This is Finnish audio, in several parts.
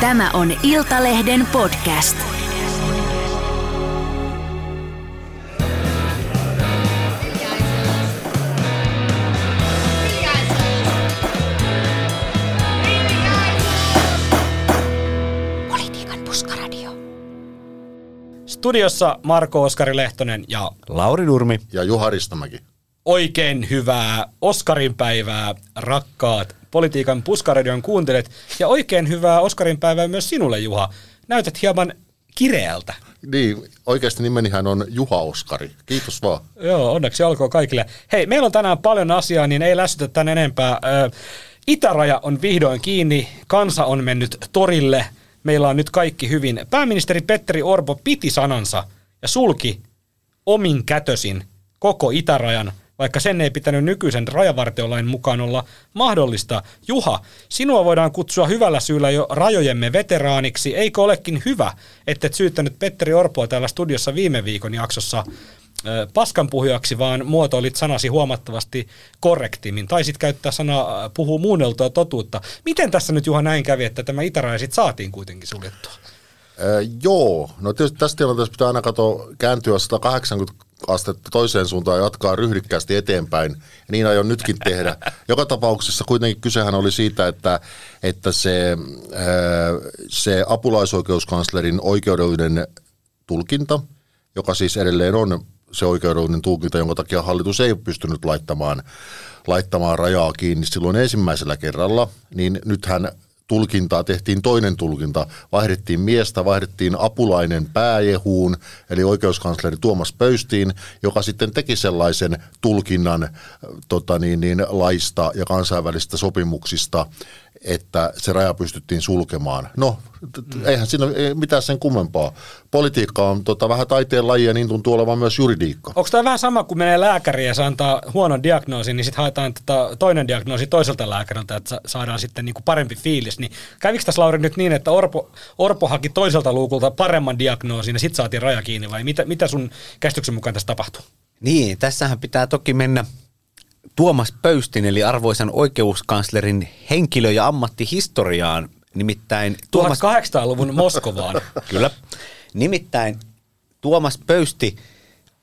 Tämä on Iltalehden podcast. Politiikan puskaradio. Studiossa Marko Oskari Lehtonen ja Lauri Nurmi. Ja Juha Ristamäki. oikein hyvää Oskarin päivää, rakkaat Politiikan puskaradion kuuntelet. Ja oikein hyvää Oskarin päivää myös sinulle, Juha. Näytät hieman kireältä. Niin, oikeasti nimenihän on Juha Oskari. Kiitos vaan. Joo, onneksi olkoon kaikille. Hei, meillä on tänään paljon asiaa, niin ei lässytä tän enempää. Ö, Itäraja on vihdoin kiinni, kansa on mennyt torille, meillä on nyt kaikki hyvin. Pääministeri Petteri Orpo piti sanansa ja sulki omin kätösin koko itärajan, vaikka sen ei pitänyt nykyisen rajavartiolain mukaan olla mahdollista. Juha, sinua voidaan kutsua hyvällä syyllä jo rajojemme veteraaniksi. Eikö olekin hyvä, että et syyttänyt Petteri Orpoa täällä studiossa viime viikon jaksossa paskanpuhujaksi, vaan muotoilit sanasi huomattavasti korrektimmin. Taisit käyttää sanaa puhuu muunneltua totuutta. Miten tässä nyt Juha näin kävi, että tämä itäraja sitten saatiin kuitenkin suljettua? Joo, no tietysti tässä tilanteessa pitää aina katsoa kääntyä 180 astetta toiseen suuntaan ja jatkaa ryhdikkäästi eteenpäin. Ja niin aion nytkin tehdä. Joka tapauksessa kuitenkin kysehän oli siitä, että, että se, öö, se apulaisoikeuskanslerin oikeudellinen tulkinta, joka siis edelleen on se oikeudellinen tulkinta, jonka takia hallitus ei pystynyt laittamaan, laittamaan rajaa kiinni silloin ensimmäisellä kerralla, niin nythän tulkintaa tehtiin toinen tulkinta. Vaihdettiin miestä, vaihdettiin apulainen pääjehuun, eli oikeuskansleri Tuomas Pöystiin, joka sitten teki sellaisen tulkinnan äh, tota niin, niin, laista ja kansainvälisistä sopimuksista, että se raja pystyttiin sulkemaan. No, eihän siinä mitään sen kummempaa. Politiikka on tota, vähän taiteen laji ja niin tuntuu olevan myös juridiikka. Onko tämä vähän sama, kun menee lääkäriin ja se antaa huonon diagnoosin, niin sitten haetaan tota toinen diagnoosi toiselta lääkäriltä, että saadaan sitten niinku parempi fiilis. Niin kävikö tässä Lauri nyt niin, että Orpo, Orpo haki toiselta luukulta paremman diagnoosin ja sitten saatiin raja kiinni vai mitä, mitä sun käsityksen mukaan tässä tapahtuu? Niin, tässähän pitää toki mennä Tuomas Pöystin, eli arvoisan oikeuskanslerin henkilö- ja ammattihistoriaan. Nimittäin Tuomas... 1800-luvun Moskovaan. Kyllä. Nimittäin Tuomas Pöysti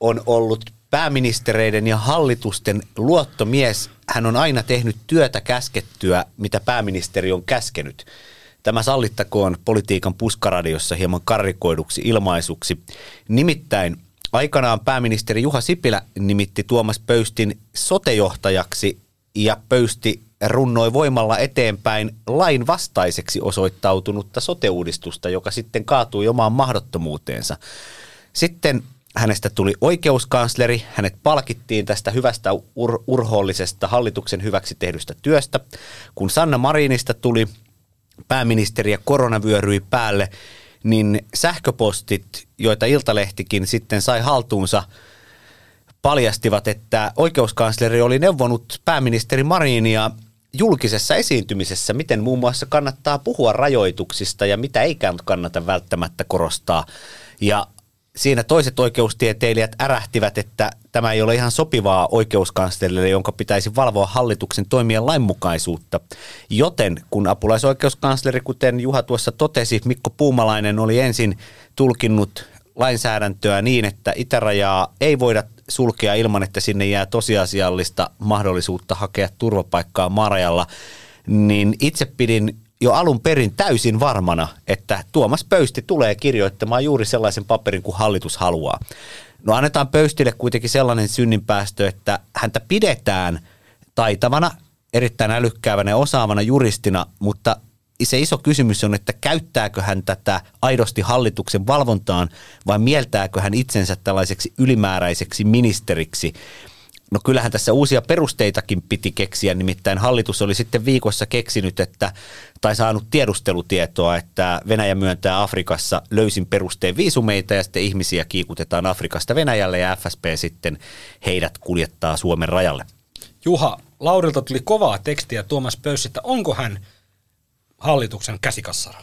on ollut pääministereiden ja hallitusten luottomies. Hän on aina tehnyt työtä käskettyä, mitä pääministeri on käskenyt. Tämä sallittakoon politiikan puskaradiossa hieman karrikoiduksi ilmaisuksi. Nimittäin aikanaan pääministeri Juha Sipilä nimitti Tuomas Pöystin sotejohtajaksi ja Pöysti runnoi voimalla eteenpäin lain vastaiseksi osoittautunutta sote-uudistusta, joka sitten kaatui omaan mahdottomuuteensa. Sitten hänestä tuli oikeuskansleri, hänet palkittiin tästä hyvästä ur- urhoollisesta hallituksen hyväksi tehdystä työstä. Kun Sanna Marinista tuli pääministeri ja korona vyöryi päälle, niin sähköpostit, joita Iltalehtikin sitten sai haltuunsa, paljastivat, että oikeuskansleri oli neuvonut pääministeri Marinia julkisessa esiintymisessä, miten muun muassa kannattaa puhua rajoituksista ja mitä ei kannata välttämättä korostaa. Ja siinä toiset oikeustieteilijät ärähtivät, että tämä ei ole ihan sopivaa oikeuskanslerille, jonka pitäisi valvoa hallituksen toimien lainmukaisuutta. Joten kun apulaisoikeuskansleri, kuten Juha tuossa totesi, Mikko Puumalainen oli ensin tulkinnut lainsäädäntöä niin, että itärajaa ei voida sulkea ilman, että sinne jää tosiasiallista mahdollisuutta hakea turvapaikkaa maarajalla, niin itse pidin jo alun perin täysin varmana, että Tuomas Pöysti tulee kirjoittamaan juuri sellaisen paperin kuin hallitus haluaa. No annetaan Pöystille kuitenkin sellainen synninpäästö, että häntä pidetään taitavana, erittäin älykkäävänä ja osaavana juristina, mutta se iso kysymys on, että käyttääkö hän tätä aidosti hallituksen valvontaan vai mieltääkö hän itsensä tällaiseksi ylimääräiseksi ministeriksi. No kyllähän tässä uusia perusteitakin piti keksiä, nimittäin hallitus oli sitten viikossa keksinyt, että, tai saanut tiedustelutietoa, että Venäjä myöntää Afrikassa löysin perusteen viisumeita ja sitten ihmisiä kiikutetaan Afrikasta Venäjälle ja FSP sitten heidät kuljettaa Suomen rajalle. Juha, Laurilta tuli kovaa tekstiä Tuomas Pöyssi, että onko hän hallituksen käsikassara?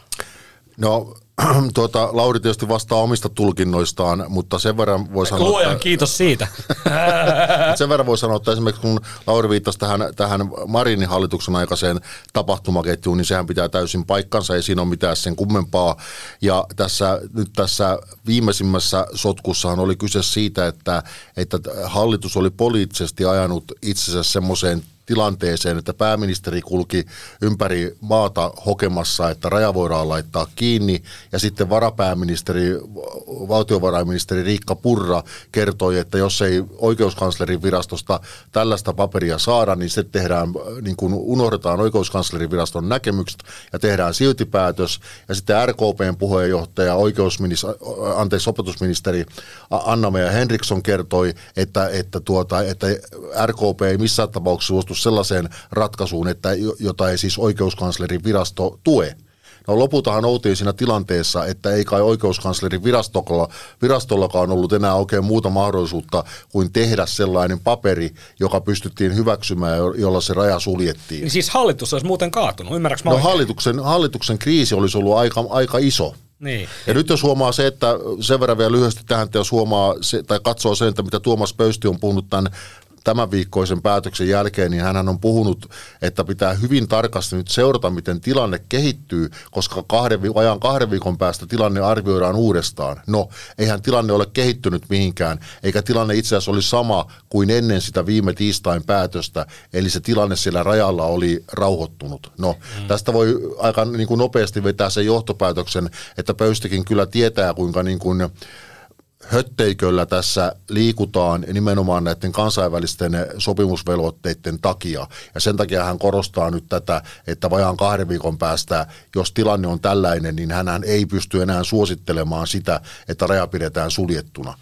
No tuota, Lauri tietysti vastaa omista tulkinnoistaan, mutta sen verran voi sanoa, Luojan että, kiitos siitä. sen verran voi sanoa, että esimerkiksi kun Lauri viittasi tähän, tähän Marinin hallituksen aikaiseen tapahtumaketjuun, niin sehän pitää täysin paikkansa, ei siinä ole mitään sen kummempaa. Ja tässä, nyt tässä viimeisimmässä sotkussahan oli kyse siitä, että, että hallitus oli poliittisesti ajanut itsensä semmoiseen tilanteeseen, että pääministeri kulki ympäri maata hokemassa, että raja voidaan laittaa kiinni, ja sitten varapääministeri, valtiovarainministeri Riikka Purra kertoi, että jos ei oikeuskanslerin virastosta tällaista paperia saada, niin se tehdään, niin kuin unohdetaan oikeuskanslerin viraston näkemykset ja tehdään silti päätös, ja sitten RKPn puheenjohtaja, oikeusministeri, anteeksi, opetusministeri Anna-Meija Henriksson kertoi, että, että, tuota, että RKP ei missään tapauksessa suostu sellaiseen ratkaisuun, että jota ei siis oikeuskanslerin virasto tue. No lopultahan oltiin siinä tilanteessa, että ei kai oikeuskanslerin virastolla, virastollakaan ollut enää oikein muuta mahdollisuutta kuin tehdä sellainen paperi, joka pystyttiin hyväksymään, jolla se raja suljettiin. Niin siis hallitus olisi muuten kaatunut, ymmärrätkö mä No oikein? hallituksen, hallituksen kriisi olisi ollut aika, aika iso. Niin. Ja nyt jos huomaa se, että sen verran vielä lyhyesti tähän, että jos huomaa se, tai katsoo sen, että mitä Tuomas Pöysti on puhunut tämän tämän viikkoisen päätöksen jälkeen, niin hän on puhunut, että pitää hyvin tarkasti nyt seurata, miten tilanne kehittyy, koska kahden, ajan kahden viikon päästä tilanne arvioidaan uudestaan. No, eihän tilanne ole kehittynyt mihinkään, eikä tilanne itse asiassa oli sama kuin ennen sitä viime tiistain päätöstä, eli se tilanne siellä rajalla oli rauhoittunut. No, mm. tästä voi aika niin kuin nopeasti vetää sen johtopäätöksen, että Pöystikin kyllä tietää, kuinka niin kuin hötteiköllä tässä liikutaan nimenomaan näiden kansainvälisten sopimusvelvoitteiden takia. Ja sen takia hän korostaa nyt tätä, että vajaan kahden viikon päästä, jos tilanne on tällainen, niin hän ei pysty enää suosittelemaan sitä, että raja pidetään suljettuna.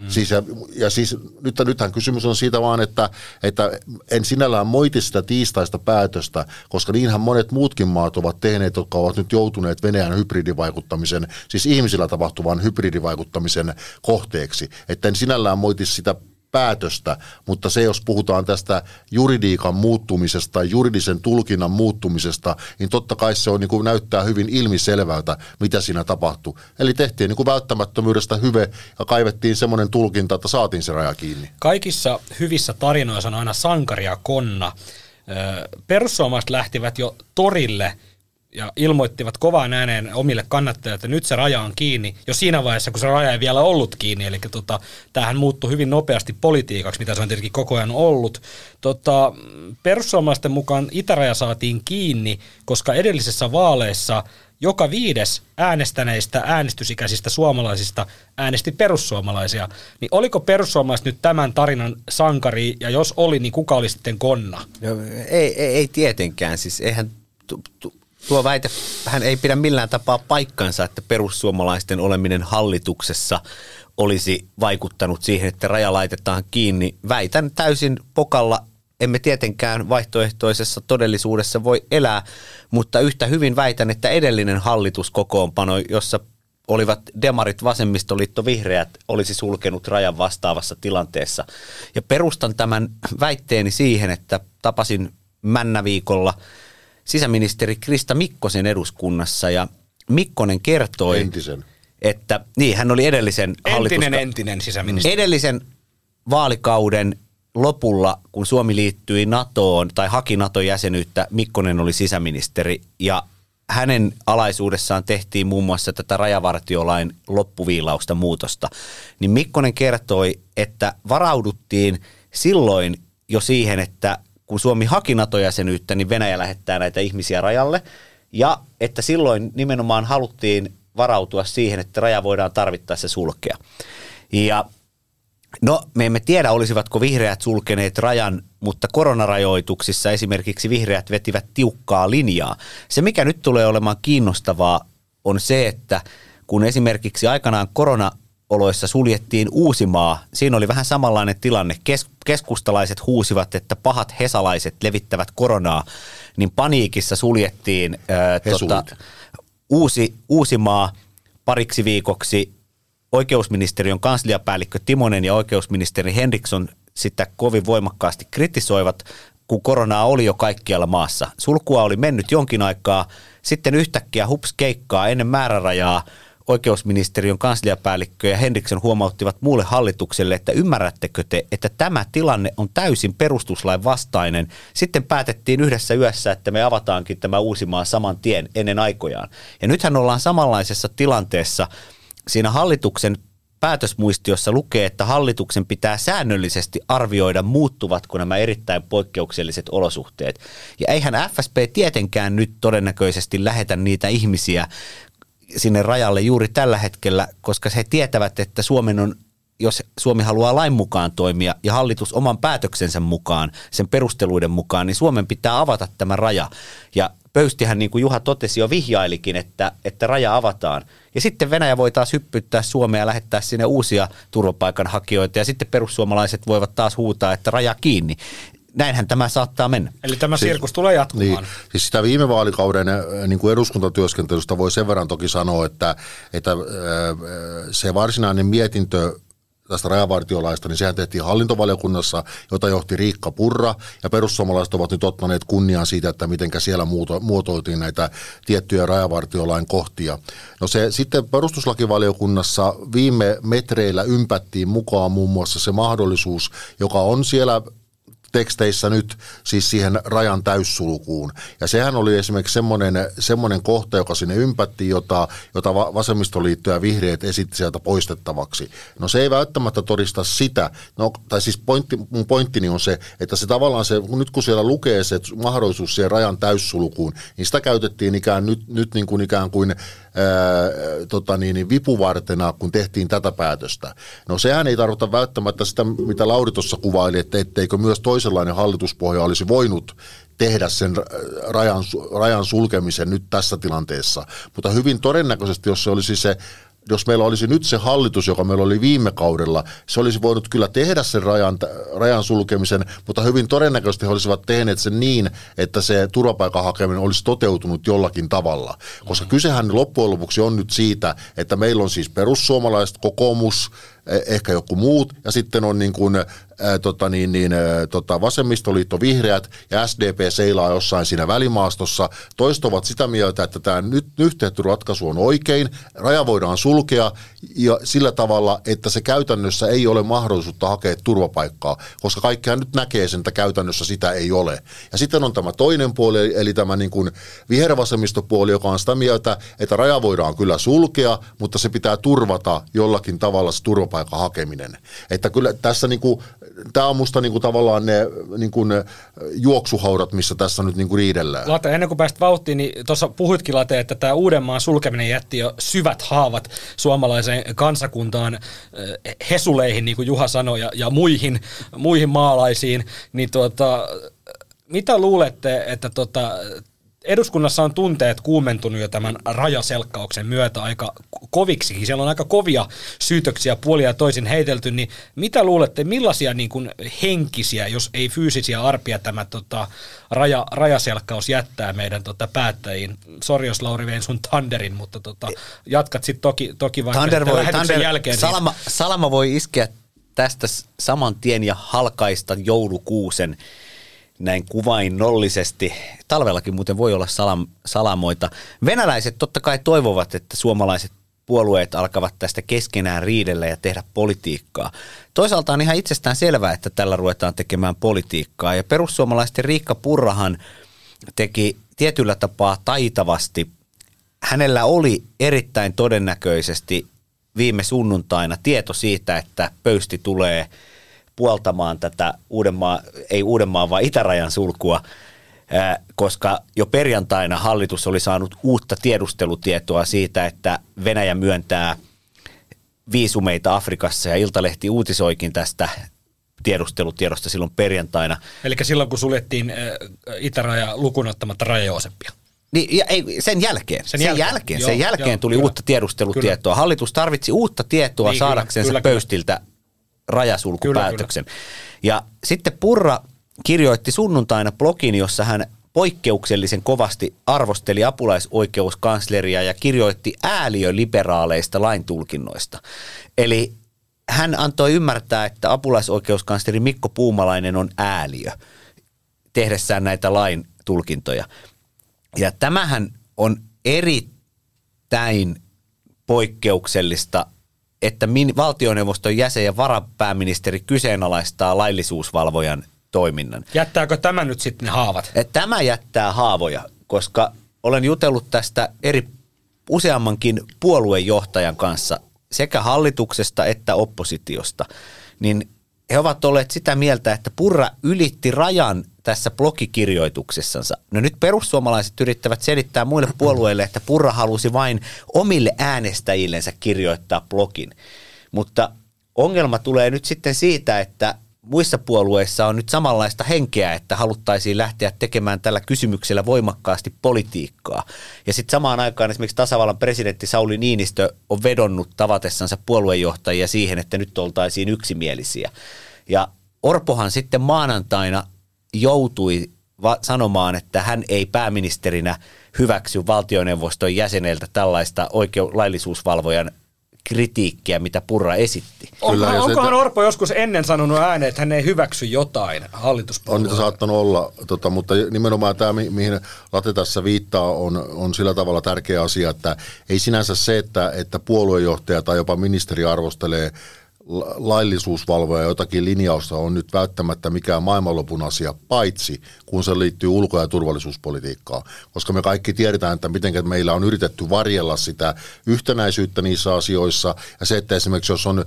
Mm. Siis ja, ja siis nyt, nythän kysymys on siitä vaan, että, että en sinällään moiti sitä tiistaista päätöstä, koska niinhän monet muutkin maat ovat tehneet, jotka ovat nyt joutuneet Venäjän hybridivaikuttamisen, siis ihmisillä tapahtuvan hybridivaikuttamisen kohteeksi. Että en sinällään moiti sitä päätöstä, mutta se jos puhutaan tästä juridiikan muuttumisesta juridisen tulkinnan muuttumisesta, niin totta kai se on niin kuin näyttää hyvin ilmiselvältä, mitä siinä tapahtuu. Eli tehtiin niin kuin välttämättömyydestä hyve ja kaivettiin semmoinen tulkinta, että saatiin se raja kiinni. Kaikissa hyvissä tarinoissa on aina sankari ja konna. Perussuomalaiset lähtivät jo torille – ja ilmoittivat kovaan ääneen omille kannattajille, että nyt se raja on kiinni, jo siinä vaiheessa, kun se raja ei vielä ollut kiinni. Eli tota, tämähän muuttui hyvin nopeasti politiikaksi, mitä se on tietenkin koko ajan ollut. Tota, perussuomalaisten mukaan itäraja saatiin kiinni, koska edellisessä vaaleissa joka viides äänestäneistä äänestysikäisistä suomalaisista äänesti perussuomalaisia. Niin oliko perussuomalaiset nyt tämän tarinan sankari, ja jos oli, niin kuka oli sitten konna? No, ei, ei, ei tietenkään. Siis eihän tu, tu, tuo väite, hän ei pidä millään tapaa paikkansa, että perussuomalaisten oleminen hallituksessa olisi vaikuttanut siihen, että raja laitetaan kiinni. Väitän täysin pokalla, emme tietenkään vaihtoehtoisessa todellisuudessa voi elää, mutta yhtä hyvin väitän, että edellinen hallituskokoonpano, jossa olivat demarit, vasemmistoliitto, vihreät, olisi sulkenut rajan vastaavassa tilanteessa. Ja perustan tämän väitteeni siihen, että tapasin Männäviikolla – sisäministeri Krista Mikkosen eduskunnassa ja Mikkonen kertoi, Entisen. että niin, hän oli edellisen Entinen, entinen sisäministeri. edellisen vaalikauden lopulla, kun Suomi liittyi NATOon tai haki NATO-jäsenyyttä, Mikkonen oli sisäministeri ja hänen alaisuudessaan tehtiin muun muassa tätä rajavartiolain loppuviilausta muutosta. Niin Mikkonen kertoi, että varauduttiin silloin jo siihen, että kun Suomi haki NATO-jäsenyyttä, niin Venäjä lähettää näitä ihmisiä rajalle. Ja että silloin nimenomaan haluttiin varautua siihen, että raja voidaan tarvittaessa sulkea. Ja no, me emme tiedä, olisivatko vihreät sulkeneet rajan, mutta koronarajoituksissa esimerkiksi vihreät vetivät tiukkaa linjaa. Se, mikä nyt tulee olemaan kiinnostavaa, on se, että kun esimerkiksi aikanaan korona oloissa suljettiin Uusimaa. Siinä oli vähän samanlainen tilanne. Kes- keskustalaiset huusivat, että pahat hesalaiset levittävät koronaa, niin paniikissa suljettiin ää, tota, uusi, Uusimaa pariksi viikoksi. Oikeusministeriön kansliapäällikkö Timonen ja oikeusministeri Henriksson sitä kovin voimakkaasti kritisoivat, kun koronaa oli jo kaikkialla maassa. Sulkua oli mennyt jonkin aikaa, sitten yhtäkkiä hups keikkaa ennen määrärajaa oikeusministeriön kansliapäällikkö ja Henriksson huomauttivat muulle hallitukselle, että ymmärrättekö te, että tämä tilanne on täysin perustuslain vastainen. Sitten päätettiin yhdessä yössä, että me avataankin tämä Uusimaa saman tien ennen aikojaan. Ja nythän ollaan samanlaisessa tilanteessa siinä hallituksen päätösmuistiossa lukee, että hallituksen pitää säännöllisesti arvioida, muuttuvatko nämä erittäin poikkeukselliset olosuhteet. Ja eihän FSP tietenkään nyt todennäköisesti lähetä niitä ihmisiä sinne rajalle juuri tällä hetkellä, koska he tietävät, että Suomen on jos Suomi haluaa lain mukaan toimia ja hallitus oman päätöksensä mukaan, sen perusteluiden mukaan, niin Suomen pitää avata tämä raja. Ja Pöystihän, niin kuin Juha totesi, jo vihjailikin, että, että raja avataan. Ja sitten Venäjä voi taas hyppyttää Suomea ja lähettää sinne uusia turvapaikanhakijoita ja sitten perussuomalaiset voivat taas huutaa, että raja kiinni näinhän tämä saattaa mennä. Eli tämä siis, sirkus tulee jatkumaan. Niin, siis sitä viime vaalikauden äh, niin kuin eduskuntatyöskentelystä voi sen verran toki sanoa, että, että äh, se varsinainen mietintö tästä rajavartiolaista, niin sehän tehtiin hallintovaliokunnassa, jota johti Riikka Purra, ja perussuomalaiset ovat nyt ottaneet kunnian siitä, että miten siellä muotoiltiin näitä tiettyjä rajavartiolain kohtia. No se sitten perustuslakivaliokunnassa viime metreillä ympättiin mukaan muun muassa se mahdollisuus, joka on siellä teksteissä nyt siis siihen rajan täyssulkuun. Ja sehän oli esimerkiksi semmoinen, semmoinen kohta, joka sinne ympätti, jota, jota vasemmistoliitto ja vihreät esitti sieltä poistettavaksi. No se ei välttämättä todista sitä, no, tai siis pointti, mun pointtini on se, että se tavallaan se, nyt kun siellä lukee se mahdollisuus siihen rajan täyssulkuun, niin sitä käytettiin ikään nyt, nyt niin kuin ikään kuin tota niin, niin vipuvartena, kun tehtiin tätä päätöstä. No sehän ei tarkoita välttämättä sitä, mitä Lauri tuossa kuvaili, että etteikö myös toisenlainen hallituspohja olisi voinut tehdä sen rajan, rajan sulkemisen nyt tässä tilanteessa. Mutta hyvin todennäköisesti, jos se olisi se jos meillä olisi nyt se hallitus, joka meillä oli viime kaudella, se olisi voinut kyllä tehdä sen rajan, rajan sulkemisen, mutta hyvin todennäköisesti he olisivat tehneet sen niin, että se turvapaikan hakeminen olisi toteutunut jollakin tavalla. Koska kysehän loppujen lopuksi on nyt siitä, että meillä on siis perussuomalaiset, kokoomus, ehkä joku muut, ja sitten on niin kuin, ää, eh, tota niin, niin, ää, eh, tota vasemmistoliitto vihreät ja SDP seilaa jossain siinä välimaastossa. Toiset ovat sitä mieltä, että tämä nyt yhteetty ratkaisu on oikein, raja voidaan sulkea ja sillä tavalla, että se käytännössä ei ole mahdollisuutta hakea turvapaikkaa, koska kaikkihan nyt näkee sen, että käytännössä sitä ei ole. Ja sitten on tämä toinen puoli, eli tämä niin kuin vihervasemmistopuoli, joka on sitä mieltä, että raja voidaan kyllä sulkea, mutta se pitää turvata jollakin tavalla se turvapaikan hakeminen. Että kyllä tässä niinku, tämä on musta niinku tavallaan ne, niinku juoksuhaudat, missä tässä nyt niinku riidellään. Late, ennen kuin pääsit vauhtiin, niin tuossa puhuitkin Late, että tämä Uudenmaan sulkeminen jätti jo syvät haavat suomalaiseen kansakuntaan, eh, hesuleihin, niin kuin Juha sanoi, ja, ja muihin, muihin maalaisiin, niin tuota, mitä luulette, että tota, eduskunnassa on tunteet kuumentunut jo tämän rajaselkkauksen myötä aika koviksikin. Siellä on aika kovia syytöksiä puolia ja toisin heitelty, niin mitä luulette, millaisia niin kuin henkisiä, jos ei fyysisiä arpia tämä tota, raja, rajaselkkaus jättää meidän tota, päättäjiin? Sori, jos Lauri vein sun Tanderin, mutta tota, jatkat sitten toki, toki vaikka Thunder voi, Thunder, jälkeen. Niin- Salama, niin... Salama voi iskeä tästä saman tien ja halkaista joulukuusen näin kuvainnollisesti. Talvellakin muuten voi olla salam, salamoita. Venäläiset totta kai toivovat, että suomalaiset puolueet alkavat tästä keskenään riidellä ja tehdä politiikkaa. Toisaalta on ihan itsestään selvää, että tällä ruvetaan tekemään politiikkaa. Ja perussuomalaisten Riikka Purrahan teki tietyllä tapaa taitavasti. Hänellä oli erittäin todennäköisesti viime sunnuntaina tieto siitä, että pöysti tulee – puoltamaan tätä Uudenmaa, ei Uudenmaan, vaan itärajan sulkua, koska jo perjantaina hallitus oli saanut uutta tiedustelutietoa siitä, että Venäjä myöntää viisumeita Afrikassa ja Iltalehti uutisoikin tästä tiedustelutiedosta silloin perjantaina. Eli silloin kun suljettiin itäraja lukunottamatta rajajoosepia. Niin, ja ei, sen jälkeen, sen, sen jälkeen, jälkeen, joo, sen jälkeen joo, tuli kyllä, uutta tiedustelutietoa. Kyllä. Hallitus tarvitsi uutta tietoa niin, saadakseen kyllä, kyllä, pöystiltä rajasulkupäätöksen. Kyllä, kyllä. Ja sitten Purra kirjoitti sunnuntaina blogin, jossa hän poikkeuksellisen kovasti arvosteli apulaisoikeuskansleria ja kirjoitti ääliöliberaaleista laintulkinnoista. Eli hän antoi ymmärtää, että apulaisoikeuskansleri Mikko Puumalainen on ääliö tehdessään näitä lain tulkintoja. Ja tämähän on erittäin poikkeuksellista, että min, valtioneuvoston jäsen ja varapääministeri kyseenalaistaa laillisuusvalvojan toiminnan. Jättääkö tämä nyt sitten ne haavat? Tämä jättää haavoja, koska olen jutellut tästä eri useammankin puoluejohtajan kanssa sekä hallituksesta että oppositiosta, niin he ovat olleet sitä mieltä, että Purra ylitti rajan tässä blogikirjoituksessansa. No nyt perussuomalaiset yrittävät selittää muille puolueille, että Purra halusi vain omille äänestäjillensä kirjoittaa blogin. Mutta ongelma tulee nyt sitten siitä, että muissa puolueissa on nyt samanlaista henkeä, että haluttaisiin lähteä tekemään tällä kysymyksellä voimakkaasti politiikkaa. Ja sitten samaan aikaan esimerkiksi tasavallan presidentti Sauli Niinistö on vedonnut tavatessansa puoluejohtajia siihen, että nyt oltaisiin yksimielisiä. Ja Orpohan sitten maanantaina joutui va- sanomaan, että hän ei pääministerinä hyväksy valtioneuvoston jäseneltä tällaista oikeu- laillisuusvalvojan kritiikkiä, mitä Purra esitti. Onkohan, Kyllä, se- onkohan Orpo joskus ennen sanonut ääneen, että hän ei hyväksy jotain On hallituspuolueelle? niitä saattanut olla, tota, mutta nimenomaan tämä, mi- mihin Late tässä viittaa, on, on sillä tavalla tärkeä asia, että ei sinänsä se, että, että puoluejohtaja tai jopa ministeri arvostelee laillisuusvalvoja jotakin linjausta on nyt välttämättä mikään maailmanlopun asia, paitsi kun se liittyy ulko- ja turvallisuuspolitiikkaan. Koska me kaikki tiedetään, että miten meillä on yritetty varjella sitä yhtenäisyyttä niissä asioissa. Ja se, että esimerkiksi jos on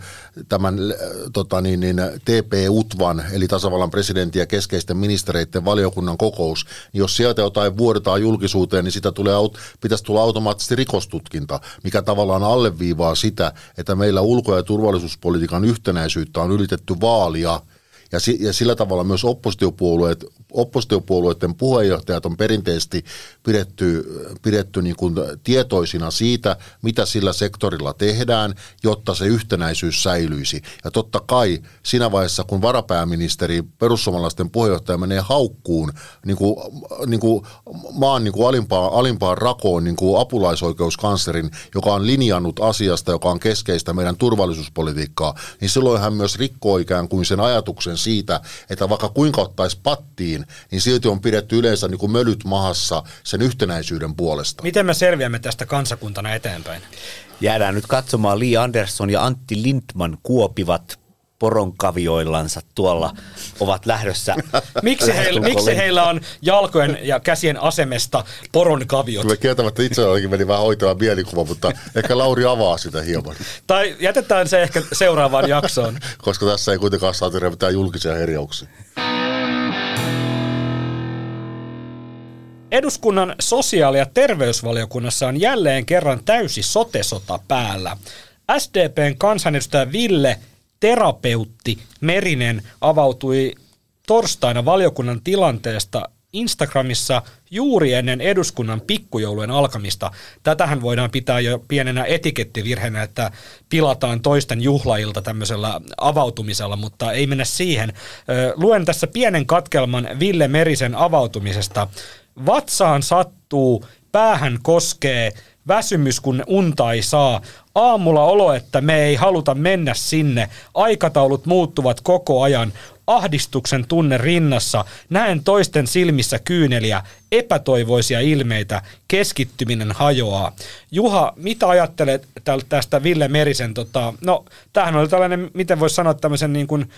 tämän äh, tota niin, niin, TP-UTVAN, eli tasavallan presidentin ja keskeisten ministereiden valiokunnan kokous, niin jos sieltä jotain vuodetaan julkisuuteen, niin sitä tulee, pitäisi tulla automaattisesti rikostutkinta, mikä tavallaan alleviivaa sitä, että meillä ulko- ja turvallisuuspolitiikan yhtenäisyyttä on yritetty vaalia. Ja, si- ja sillä tavalla myös oppositiopuolueet, oppositiopuolueiden puheenjohtajat on perinteisesti pidetty, pidetty niin kuin tietoisina siitä, mitä sillä sektorilla tehdään, jotta se yhtenäisyys säilyisi. Ja totta kai siinä vaiheessa, kun varapääministeri, perussuomalaisten puheenjohtaja menee haukkuun niin kuin, niin kuin maan niin kuin alimpaan, alimpaan rakoon niin kuin apulaisoikeuskanslerin, joka on linjannut asiasta, joka on keskeistä meidän turvallisuuspolitiikkaa, niin silloin hän myös rikkoo ikään kuin sen ajatuksen siitä, että vaikka kuinka ottaisi pattiin, niin silti on pidetty yleensä niin kuin mölyt mahassa sen yhtenäisyyden puolesta. Miten me selviämme tästä kansakuntana eteenpäin? Jäädään nyt katsomaan Li Andersson ja Antti Lindman kuopivat poronkavioillansa tuolla, ovat lähdössä. Miksi heillä, miksi heillä on jalkojen ja käsien asemesta poron kaviot? Me kieltämättä itselläkin meni vähän hoitava mielikuva, mutta ehkä Lauri avaa sitä hieman, Tai jätetään se ehkä seuraavaan jaksoon. koska tässä ei kuitenkaan saa tehdä mitään julkisia herjauksia. Eduskunnan sosiaali- ja terveysvaliokunnassa on jälleen kerran täysi sotesota päällä. SDPn kansanedustaja Ville Terapeutti Merinen avautui torstaina valiokunnan tilanteesta Instagramissa juuri ennen eduskunnan pikkujoulujen alkamista. Tätähän voidaan pitää jo pienenä etikettivirheenä, että pilataan toisten juhlailta tämmöisellä avautumisella, mutta ei mennä siihen. Luen tässä pienen katkelman Ville Merisen avautumisesta. Vatsaan sattuu, päähän koskee, väsymys kun unta ei saa, aamulla olo, että me ei haluta mennä sinne, aikataulut muuttuvat koko ajan, ahdistuksen tunne rinnassa, näen toisten silmissä kyyneliä, epätoivoisia ilmeitä, keskittyminen hajoaa. Juha, mitä ajattelet tästä Ville Merisen, tota, no tämähän oli tällainen, miten voisi sanoa tämmöisen niin kuin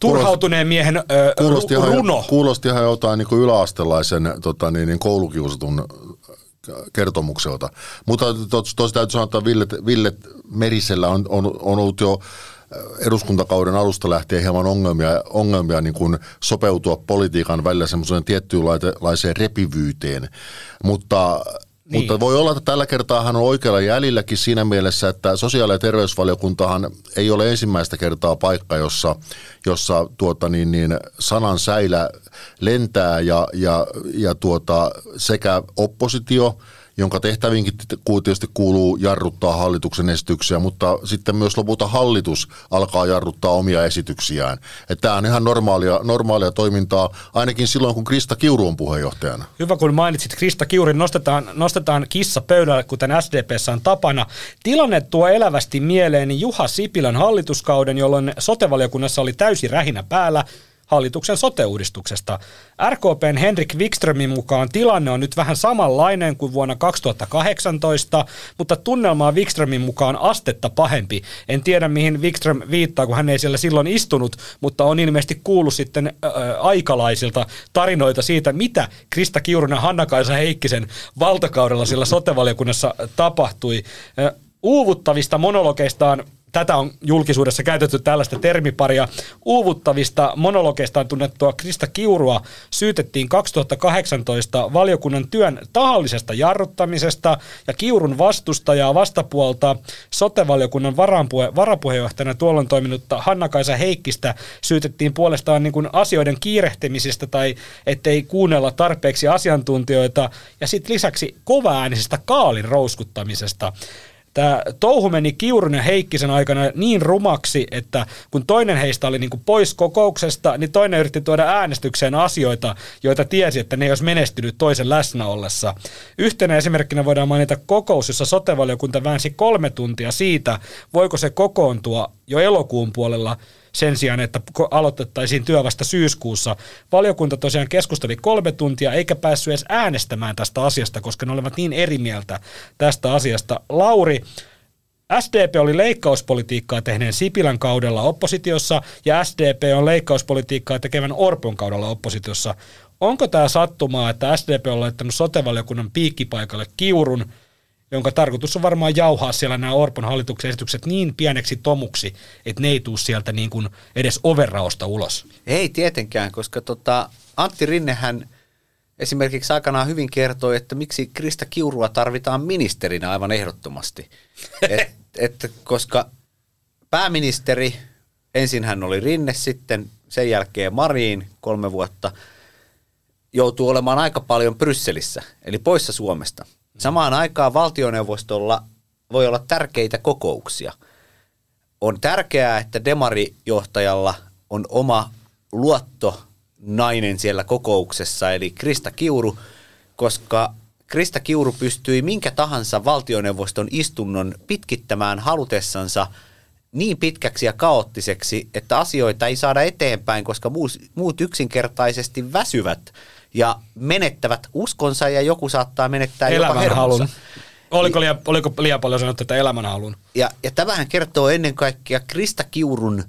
turhautuneen miehen ö, Kuulosti ihan, runo. kuulosti ihan jotain niin yläastelaisen tota, niin, niin koulukiusatun kertomukselta. Mutta tos, tos täytyy sanoa, että Ville, Ville Merisellä on, on, on ollut jo eduskuntakauden alusta lähtien hieman ongelmia, ongelmia niin kuin sopeutua politiikan välillä semmoiseen tiettyynlaiseen repivyyteen. Mutta niin. Mutta voi olla, että tällä kertaa hän on oikealla jäljilläkin siinä mielessä, että sosiaali- ja terveysvaliokuntahan ei ole ensimmäistä kertaa paikka, jossa, jossa tuota niin, niin sanan säilä lentää ja, ja, ja tuota, sekä oppositio, jonka tehtäviinkin tietysti kuuluu jarruttaa hallituksen esityksiä, mutta sitten myös lopulta hallitus alkaa jarruttaa omia esityksiään. Että tämä on ihan normaalia, normaalia toimintaa, ainakin silloin, kun Krista Kiuru on puheenjohtajana. Hyvä, kun mainitsit Krista Kiurin, nostetaan, nostetaan kissa pöydälle, kuten SDPssä on tapana. Tilanne tuo elävästi mieleen Juha Sipilän hallituskauden, jolloin sotevaliokunnassa oli täysi rähinä päällä. Hallituksen sote-uudistuksesta. RKPn Henrik Wikströmin mukaan tilanne on nyt vähän samanlainen kuin vuonna 2018, mutta tunnelma on Wikströmin mukaan astetta pahempi. En tiedä, mihin Wikström viittaa, kun hän ei siellä silloin istunut, mutta on ilmeisesti kuullut sitten äh, aikalaisilta tarinoita siitä, mitä Krista Kiurun ja Hanna-Kaisa Heikkisen valtakaudella sillä sotevaliokunnassa tapahtui. Äh, uuvuttavista monologeistaan tätä on julkisuudessa käytetty tällaista termiparia. Uuvuttavista monologeistaan tunnettua Krista Kiurua syytettiin 2018 valiokunnan työn tahallisesta jarruttamisesta ja Kiurun vastustajaa vastapuolta sotevaliokunnan varapuhe- varapuheenjohtajana tuolloin toiminutta Hanna-Kaisa Heikkistä syytettiin puolestaan niin kuin asioiden kiirehtimisestä tai ettei kuunnella tarpeeksi asiantuntijoita ja sitten lisäksi kovaäänisestä kaalin rouskuttamisesta. Tämä touhu meni Kiurun ja Heikkisen aikana niin rumaksi, että kun toinen heistä oli niin kuin pois kokouksesta, niin toinen yritti tuoda äänestykseen asioita, joita tiesi, että ne ei olisi menestynyt toisen läsnä ollessa. Yhtenä esimerkkinä voidaan mainita kokous, jossa sotevaliokunta väänsi kolme tuntia siitä, voiko se kokoontua jo elokuun puolella sen sijaan, että aloitettaisiin työ vasta syyskuussa. Valiokunta tosiaan keskusteli kolme tuntia eikä päässyt edes äänestämään tästä asiasta, koska ne olivat niin eri mieltä tästä asiasta. Lauri, SDP oli leikkauspolitiikkaa tehneen Sipilän kaudella oppositiossa ja SDP on leikkauspolitiikkaa tekevän Orpon kaudella oppositiossa. Onko tämä sattumaa, että SDP on laittanut sotevaliokunnan piikkipaikalle kiurun, jonka tarkoitus on varmaan jauhaa siellä nämä Orpon hallituksen esitykset niin pieneksi tomuksi, että ne ei tule sieltä niin kuin edes overraosta ulos. Ei tietenkään, koska tota, Antti Rinnehän esimerkiksi aikanaan hyvin kertoi, että miksi Krista Kiurua tarvitaan ministerinä aivan ehdottomasti. Et, et, koska pääministeri, ensin hän oli Rinne, sitten sen jälkeen Mariin kolme vuotta, joutuu olemaan aika paljon Brysselissä, eli poissa Suomesta. Samaan aikaan valtioneuvostolla voi olla tärkeitä kokouksia. On tärkeää, että demarijohtajalla on oma luotto nainen siellä kokouksessa, eli Krista Kiuru, koska Krista Kiuru pystyi minkä tahansa valtioneuvoston istunnon pitkittämään halutessansa niin pitkäksi ja kaoottiseksi, että asioita ei saada eteenpäin, koska muut yksinkertaisesti väsyvät ja menettävät uskonsa ja joku saattaa menettää jopa hermonsa. Oliko liian, oliko liian paljon sanottu, että elämänhalun? Ja, ja tämähän kertoo ennen kaikkea Krista Kiurun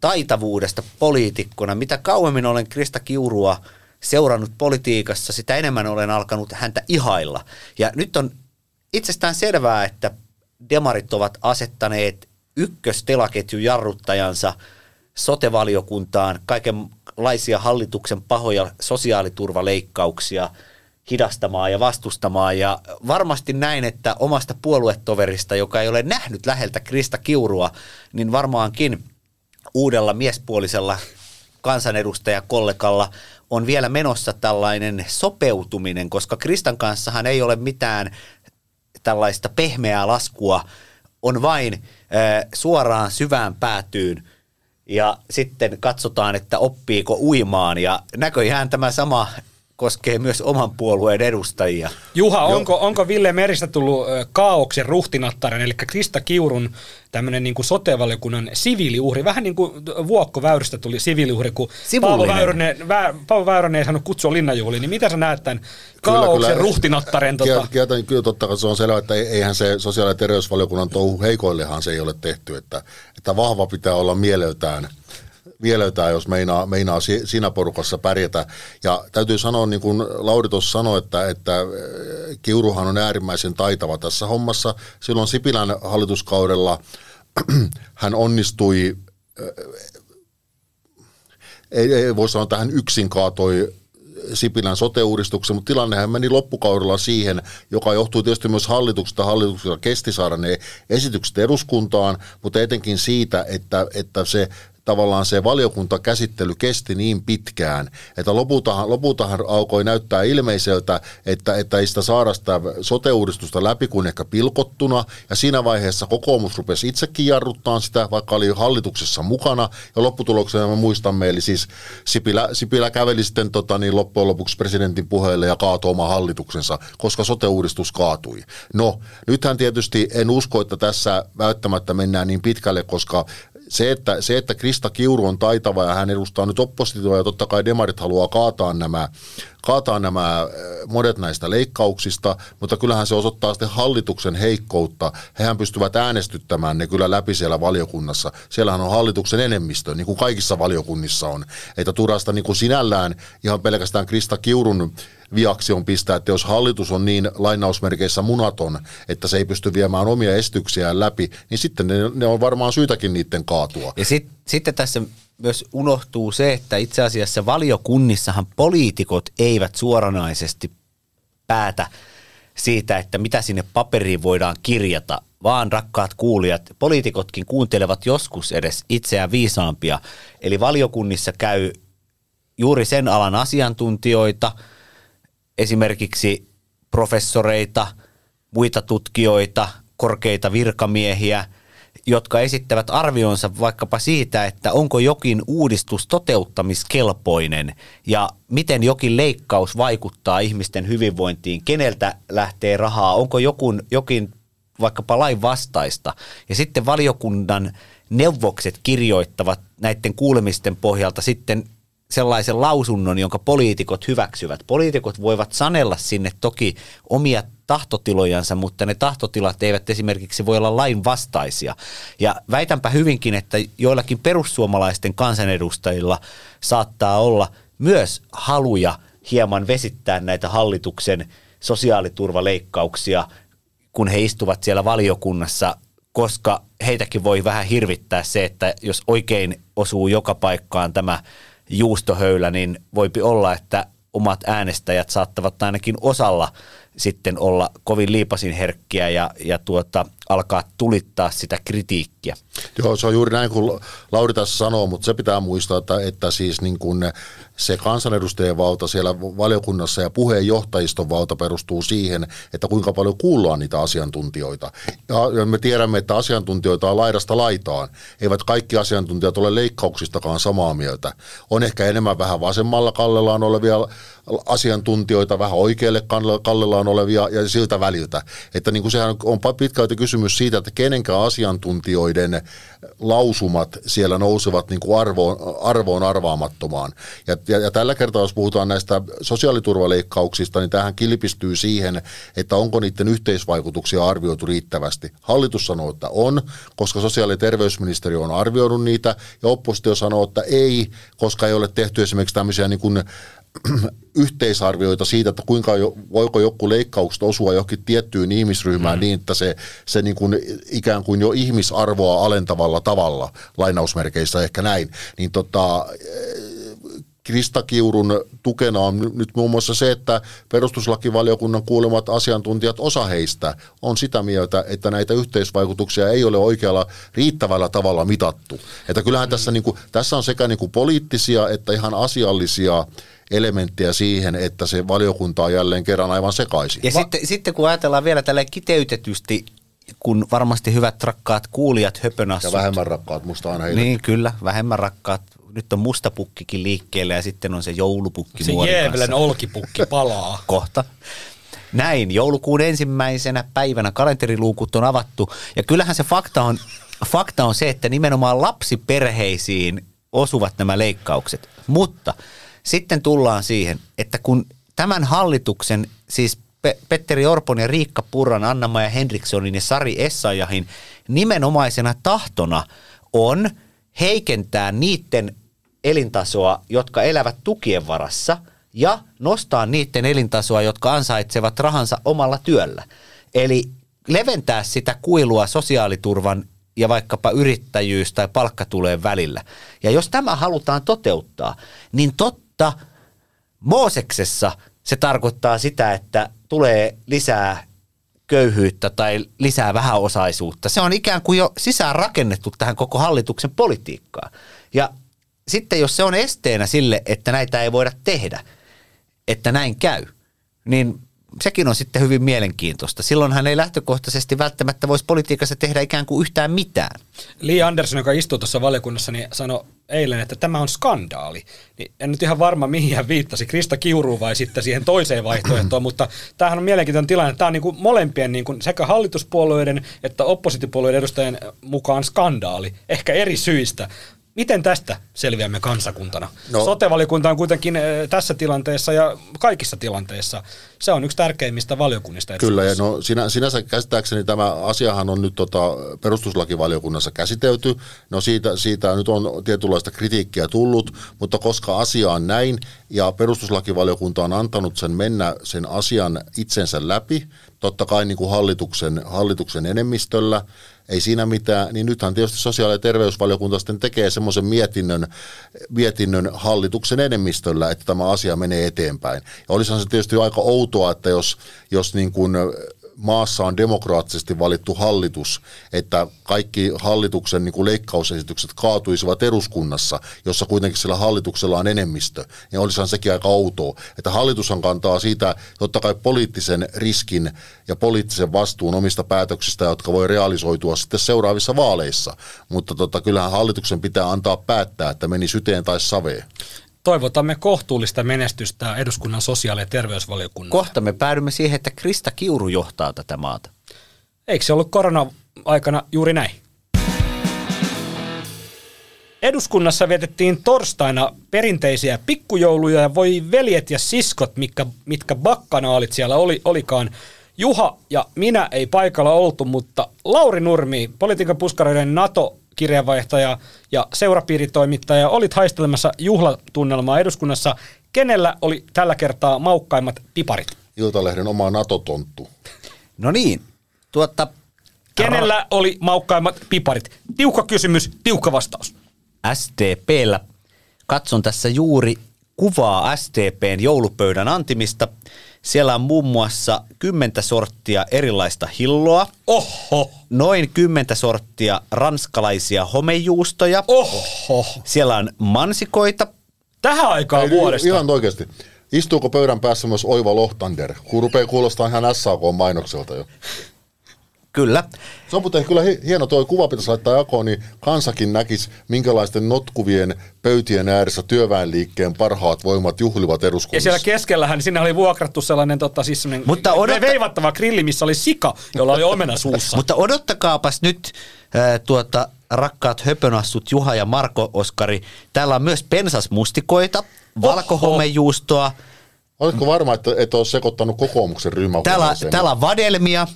taitavuudesta poliitikkona. Mitä kauemmin olen Krista Kiurua seurannut politiikassa, sitä enemmän olen alkanut häntä ihailla. Ja nyt on itsestään selvää, että demarit ovat asettaneet ykköstelaketjun jarruttajansa sotevaliokuntaan kaikenlaisia hallituksen pahoja sosiaaliturvaleikkauksia hidastamaan ja vastustamaan. Ja varmasti näin, että omasta puoluetoverista, joka ei ole nähnyt läheltä Krista Kiurua, niin varmaankin uudella miespuolisella kansanedustajakollegalla on vielä menossa tällainen sopeutuminen, koska Kristan kanssahan ei ole mitään tällaista pehmeää laskua, on vain suoraan syvään päätyyn ja sitten katsotaan, että oppiiko uimaan. Ja näköjään tämä sama koskee myös oman puolueen edustajia. Juha, onko, onko Ville Meristä tullut kaauksen ruhtinattaren, eli Krista Kiurun tämmöinen niin sotevaliokunnan siviiliuhri, vähän niin kuin Vuokko Väyrystä tuli siviiliuhri, kun Paavo Väyrynen, Vä, Paavo Väyrynen ei saanut kutsua linnanjuhliin, niin mitä sä näet tämän kaauksen ruhtinattaren? Tota? Kieltä, kyllä totta kai se on selvä, että eihän se sosiaali- ja terveysvaliokunnan touhu heikoillehan se ei ole tehty, että, että vahva pitää olla mieleltään – mielletään, jos meinaa, meinaa siinä porukassa pärjätä. Ja täytyy sanoa, niin kuin Lauri tuossa sanoi, että, että äh, Kiuruhan on äärimmäisen taitava tässä hommassa. Silloin Sipilän hallituskaudella hän onnistui, äh, ei, ei voi sanoa, että hän yksin kaatoi Sipilän sote-uudistuksen, mutta tilannehän meni loppukaudella siihen, joka johtuu tietysti myös hallituksesta. Hallituksella kesti saada ne esitykset eduskuntaan, mutta etenkin siitä, että, että se tavallaan se valiokuntakäsittely kesti niin pitkään, että lopultahan, lopultahan alkoi näyttää ilmeiseltä, että, että ei sitä saada sitä sote-uudistusta läpi kuin ehkä pilkottuna, ja siinä vaiheessa kokoomus rupesi itsekin jarruttaa sitä, vaikka oli hallituksessa mukana, ja lopputuloksena me muistamme, eli siis Sipilä, Sipilä käveli sitten tota, niin loppujen lopuksi presidentin puheelle ja kaatoi oma hallituksensa, koska sote-uudistus kaatui. No, nythän tietysti en usko, että tässä välttämättä mennään niin pitkälle, koska se, että, se, että Krista Kiuru on taitava ja hän edustaa nyt oppositiota ja totta kai demarit haluaa kaataa nämä, kaataa nämä äh, monet näistä leikkauksista, mutta kyllähän se osoittaa sitten hallituksen heikkoutta. Hehän pystyvät äänestyttämään ne kyllä läpi siellä valiokunnassa. Siellähän on hallituksen enemmistö, niin kuin kaikissa valiokunnissa on. Että turasta niin kuin sinällään ihan pelkästään Krista Kiurun viaksi on pistää, että jos hallitus on niin lainausmerkeissä munaton, että se ei pysty viemään omia esityksiään läpi, niin sitten ne, ne on varmaan syytäkin niiden kaatua. Ja sit, sitten tässä myös unohtuu se, että itse asiassa valiokunnissahan poliitikot eivät suoranaisesti päätä siitä, että mitä sinne paperiin voidaan kirjata, vaan rakkaat kuulijat, poliitikotkin kuuntelevat joskus edes itseään viisaampia. Eli valiokunnissa käy juuri sen alan asiantuntijoita – esimerkiksi professoreita, muita tutkijoita, korkeita virkamiehiä, jotka esittävät arvionsa vaikkapa siitä, että onko jokin uudistus toteuttamiskelpoinen ja miten jokin leikkaus vaikuttaa ihmisten hyvinvointiin, keneltä lähtee rahaa, onko jokun, jokin vaikkapa lain vastaista. Ja sitten valiokunnan neuvokset kirjoittavat näiden kuulemisten pohjalta sitten sellaisen lausunnon, jonka poliitikot hyväksyvät. Poliitikot voivat sanella sinne toki omia tahtotilojansa, mutta ne tahtotilat eivät esimerkiksi voi olla lain vastaisia. Ja väitänpä hyvinkin, että joillakin perussuomalaisten kansanedustajilla saattaa olla myös haluja hieman vesittää näitä hallituksen sosiaaliturvaleikkauksia, kun he istuvat siellä valiokunnassa koska heitäkin voi vähän hirvittää se, että jos oikein osuu joka paikkaan tämä juustohöylä, niin voipi olla, että omat äänestäjät saattavat ainakin osalla sitten olla kovin liipasin herkkiä ja, ja tuota, alkaa tulittaa sitä kritiikkiä. Joo, se on juuri näin kuin Lauri tässä sanoo, mutta se pitää muistaa, että, että siis niin kuin se kansanedustajien valta siellä valiokunnassa ja puheenjohtajiston valta perustuu siihen, että kuinka paljon kuullaan niitä asiantuntijoita. Ja, me tiedämme, että asiantuntijoita on laidasta laitaan. Eivät kaikki asiantuntijat ole leikkauksistakaan samaa mieltä. On ehkä enemmän vähän vasemmalla kallellaan olevia asiantuntijoita, vähän oikealle kallellaan olevia ja siltä väliltä. Että niin kuin sehän on pitkälti kysymys siitä, että kenenkään asiantuntijoiden lausumat siellä nousevat niin kuin arvoon, arvoon arvaamattomaan. Ja, ja, ja tällä kertaa, jos puhutaan näistä sosiaaliturvaleikkauksista, niin tähän kilpistyy siihen, että onko niiden yhteisvaikutuksia arvioitu riittävästi. Hallitus sanoo, että on, koska sosiaali- ja terveysministeriö on arvioinut niitä, ja oppositio sanoo, että ei, koska ei ole tehty esimerkiksi tämmöisiä niin kuin yhteisarvioita siitä, että kuinka jo, voiko joku leikkaukset osua johonkin tiettyyn ihmisryhmään mm. niin, että se, se niin kuin ikään kuin jo ihmisarvoa alentavalla tavalla, lainausmerkeissä ehkä näin, niin tota, Krista Kiurun tukena on nyt muun muassa se, että perustuslakivaliokunnan kuulemat asiantuntijat, osa heistä on sitä mieltä, että näitä yhteisvaikutuksia ei ole oikealla riittävällä tavalla mitattu. Että kyllähän tässä, niin kuin, tässä on sekä niin kuin poliittisia että ihan asiallisia elementtejä siihen, että se valiokunta on jälleen kerran aivan sekaisin. Ja Va- sitten, sitten kun ajatellaan vielä tällä kiteytetysti, kun varmasti hyvät rakkaat kuulijat höpönassut. Ja vähemmän rakkaat, musta aina Niin, kyllä, vähemmän rakkaat. Nyt on mustapukkikin liikkeellä ja sitten on se joulupukki Se Jeevelen olkipukki palaa. Kohta. Näin, joulukuun ensimmäisenä päivänä kalenteriluukut on avattu. Ja kyllähän se fakta on, fakta on se, että nimenomaan lapsiperheisiin osuvat nämä leikkaukset. Mutta sitten tullaan siihen, että kun tämän hallituksen, siis Pe- Petteri Orpon ja Riikka Purran, Anna-Maja Henrikssonin ja Sari Essayahin nimenomaisena tahtona on heikentää niiden elintasoa, jotka elävät tukien varassa ja nostaa niiden elintasoa, jotka ansaitsevat rahansa omalla työllä. Eli leventää sitä kuilua sosiaaliturvan ja vaikkapa yrittäjyys- tai palkkatuleen välillä. Ja jos tämä halutaan toteuttaa, niin totta Mooseksessa se tarkoittaa sitä, että tulee lisää köyhyyttä tai lisää vähäosaisuutta. Se on ikään kuin jo sisään rakennettu tähän koko hallituksen politiikkaan. Ja sitten jos se on esteenä sille, että näitä ei voida tehdä, että näin käy, niin sekin on sitten hyvin mielenkiintoista. Silloin hän ei lähtökohtaisesti välttämättä voisi politiikassa tehdä ikään kuin yhtään mitään. Lee Anderson, joka istuu tuossa valiokunnassa, niin sanoi eilen, että tämä on skandaali. Niin en nyt ihan varma, mihin hän viittasi, Krista Kiuruun vai sitten siihen toiseen vaihtoehtoon, mutta tämähän on mielenkiintoinen tilanne. Tämä on niin kuin molempien niin kuin sekä hallituspuolueiden että oppositiopuolueiden edustajien mukaan skandaali, ehkä eri syistä. Miten tästä selviämme kansakuntana? No. Sotevalikunta on kuitenkin eh, tässä tilanteessa ja kaikissa tilanteissa. Se on yksi tärkeimmistä valiokunnista. Kyllä, ja no sinä, sinänsä käsittääkseni tämä asiahan on nyt tota, perustuslakivaliokunnassa käsitelty. No siitä, siitä nyt on tietynlaista kritiikkiä tullut, mutta koska asia on näin ja perustuslakivaliokunta on antanut sen mennä sen asian itsensä läpi, totta kai niin kuin hallituksen, hallituksen enemmistöllä, ei siinä mitään, niin nythän tietysti sosiaali- ja terveysvaliokunta sitten tekee semmoisen mietinnön, mietinnön hallituksen enemmistöllä, että tämä asia menee eteenpäin. Ja olisihan se tietysti aika outoa, että jos, jos niin kuin maassa on demokraattisesti valittu hallitus, että kaikki hallituksen niin kuin leikkausesitykset kaatuisivat eduskunnassa, jossa kuitenkin sillä hallituksella on enemmistö, niin olisihan sekin aika outoa. Että hallitushan kantaa siitä totta kai poliittisen riskin ja poliittisen vastuun omista päätöksistä, jotka voi realisoitua sitten seuraavissa vaaleissa. Mutta tota, kyllähän hallituksen pitää antaa päättää, että meni syteen tai saveen. Toivotamme kohtuullista menestystä eduskunnan sosiaali- ja terveysvaliokunnalle. Kohta me päädymme siihen, että Krista Kiuru johtaa tätä maata. Eikö se ollut korona-aikana juuri näin? Eduskunnassa vietettiin torstaina perinteisiä pikkujouluja ja voi veljet ja siskot, mitkä, mitkä bakkanaalit siellä oli, olikaan. Juha ja minä ei paikalla oltu, mutta Lauri Nurmi, politiikan puskaroiden NATO-kirjeenvaihtaja ja seurapiiritoimittaja, olit haistelemassa juhlatunnelmaa eduskunnassa. Kenellä oli tällä kertaa maukkaimmat piparit? Iltalehden oma NATO-tonttu. No niin, tuotta Kenellä oli maukkaimmat piparit? Tiukka kysymys, tiukka vastaus. STPllä. Katson tässä juuri kuvaa STPn joulupöydän antimista. Siellä on muun muassa kymmentä sorttia erilaista hilloa, Oho, noin kymmentä sorttia ranskalaisia homejuustoja. oho. Siellä on mansikoita, Tähän aikaan Ei, vuodesta. Ihan oikeasti. Istuuko pöydän päässä myös Oiva Lohtander? Kun rupeaa kuulostaa ihan SAK-mainokselta jo. Kyllä. Se on muuten kyllä hi- hieno tuo kuva pitäisi laittaa jakoon, niin kansakin näkisi, minkälaisten notkuvien pöytien ääressä työväenliikkeen parhaat voimat juhlivat Ja eduskunnassa. siellä keskellähän sinne oli vuokrattu sellainen, tota, siis sellainen Mutta odotta- veivattava grilli, missä oli sika, jolla oli omena suussa. Mutta odottakaapas nyt ää, tuota, rakkaat höpönassut Juha ja Marko Oskari. Täällä on myös pensasmustikoita, valkohomejuustoa, Oletko varma, että et ole sekoittanut kokoomuksen ryhmän täällä, täällä on vadelmia,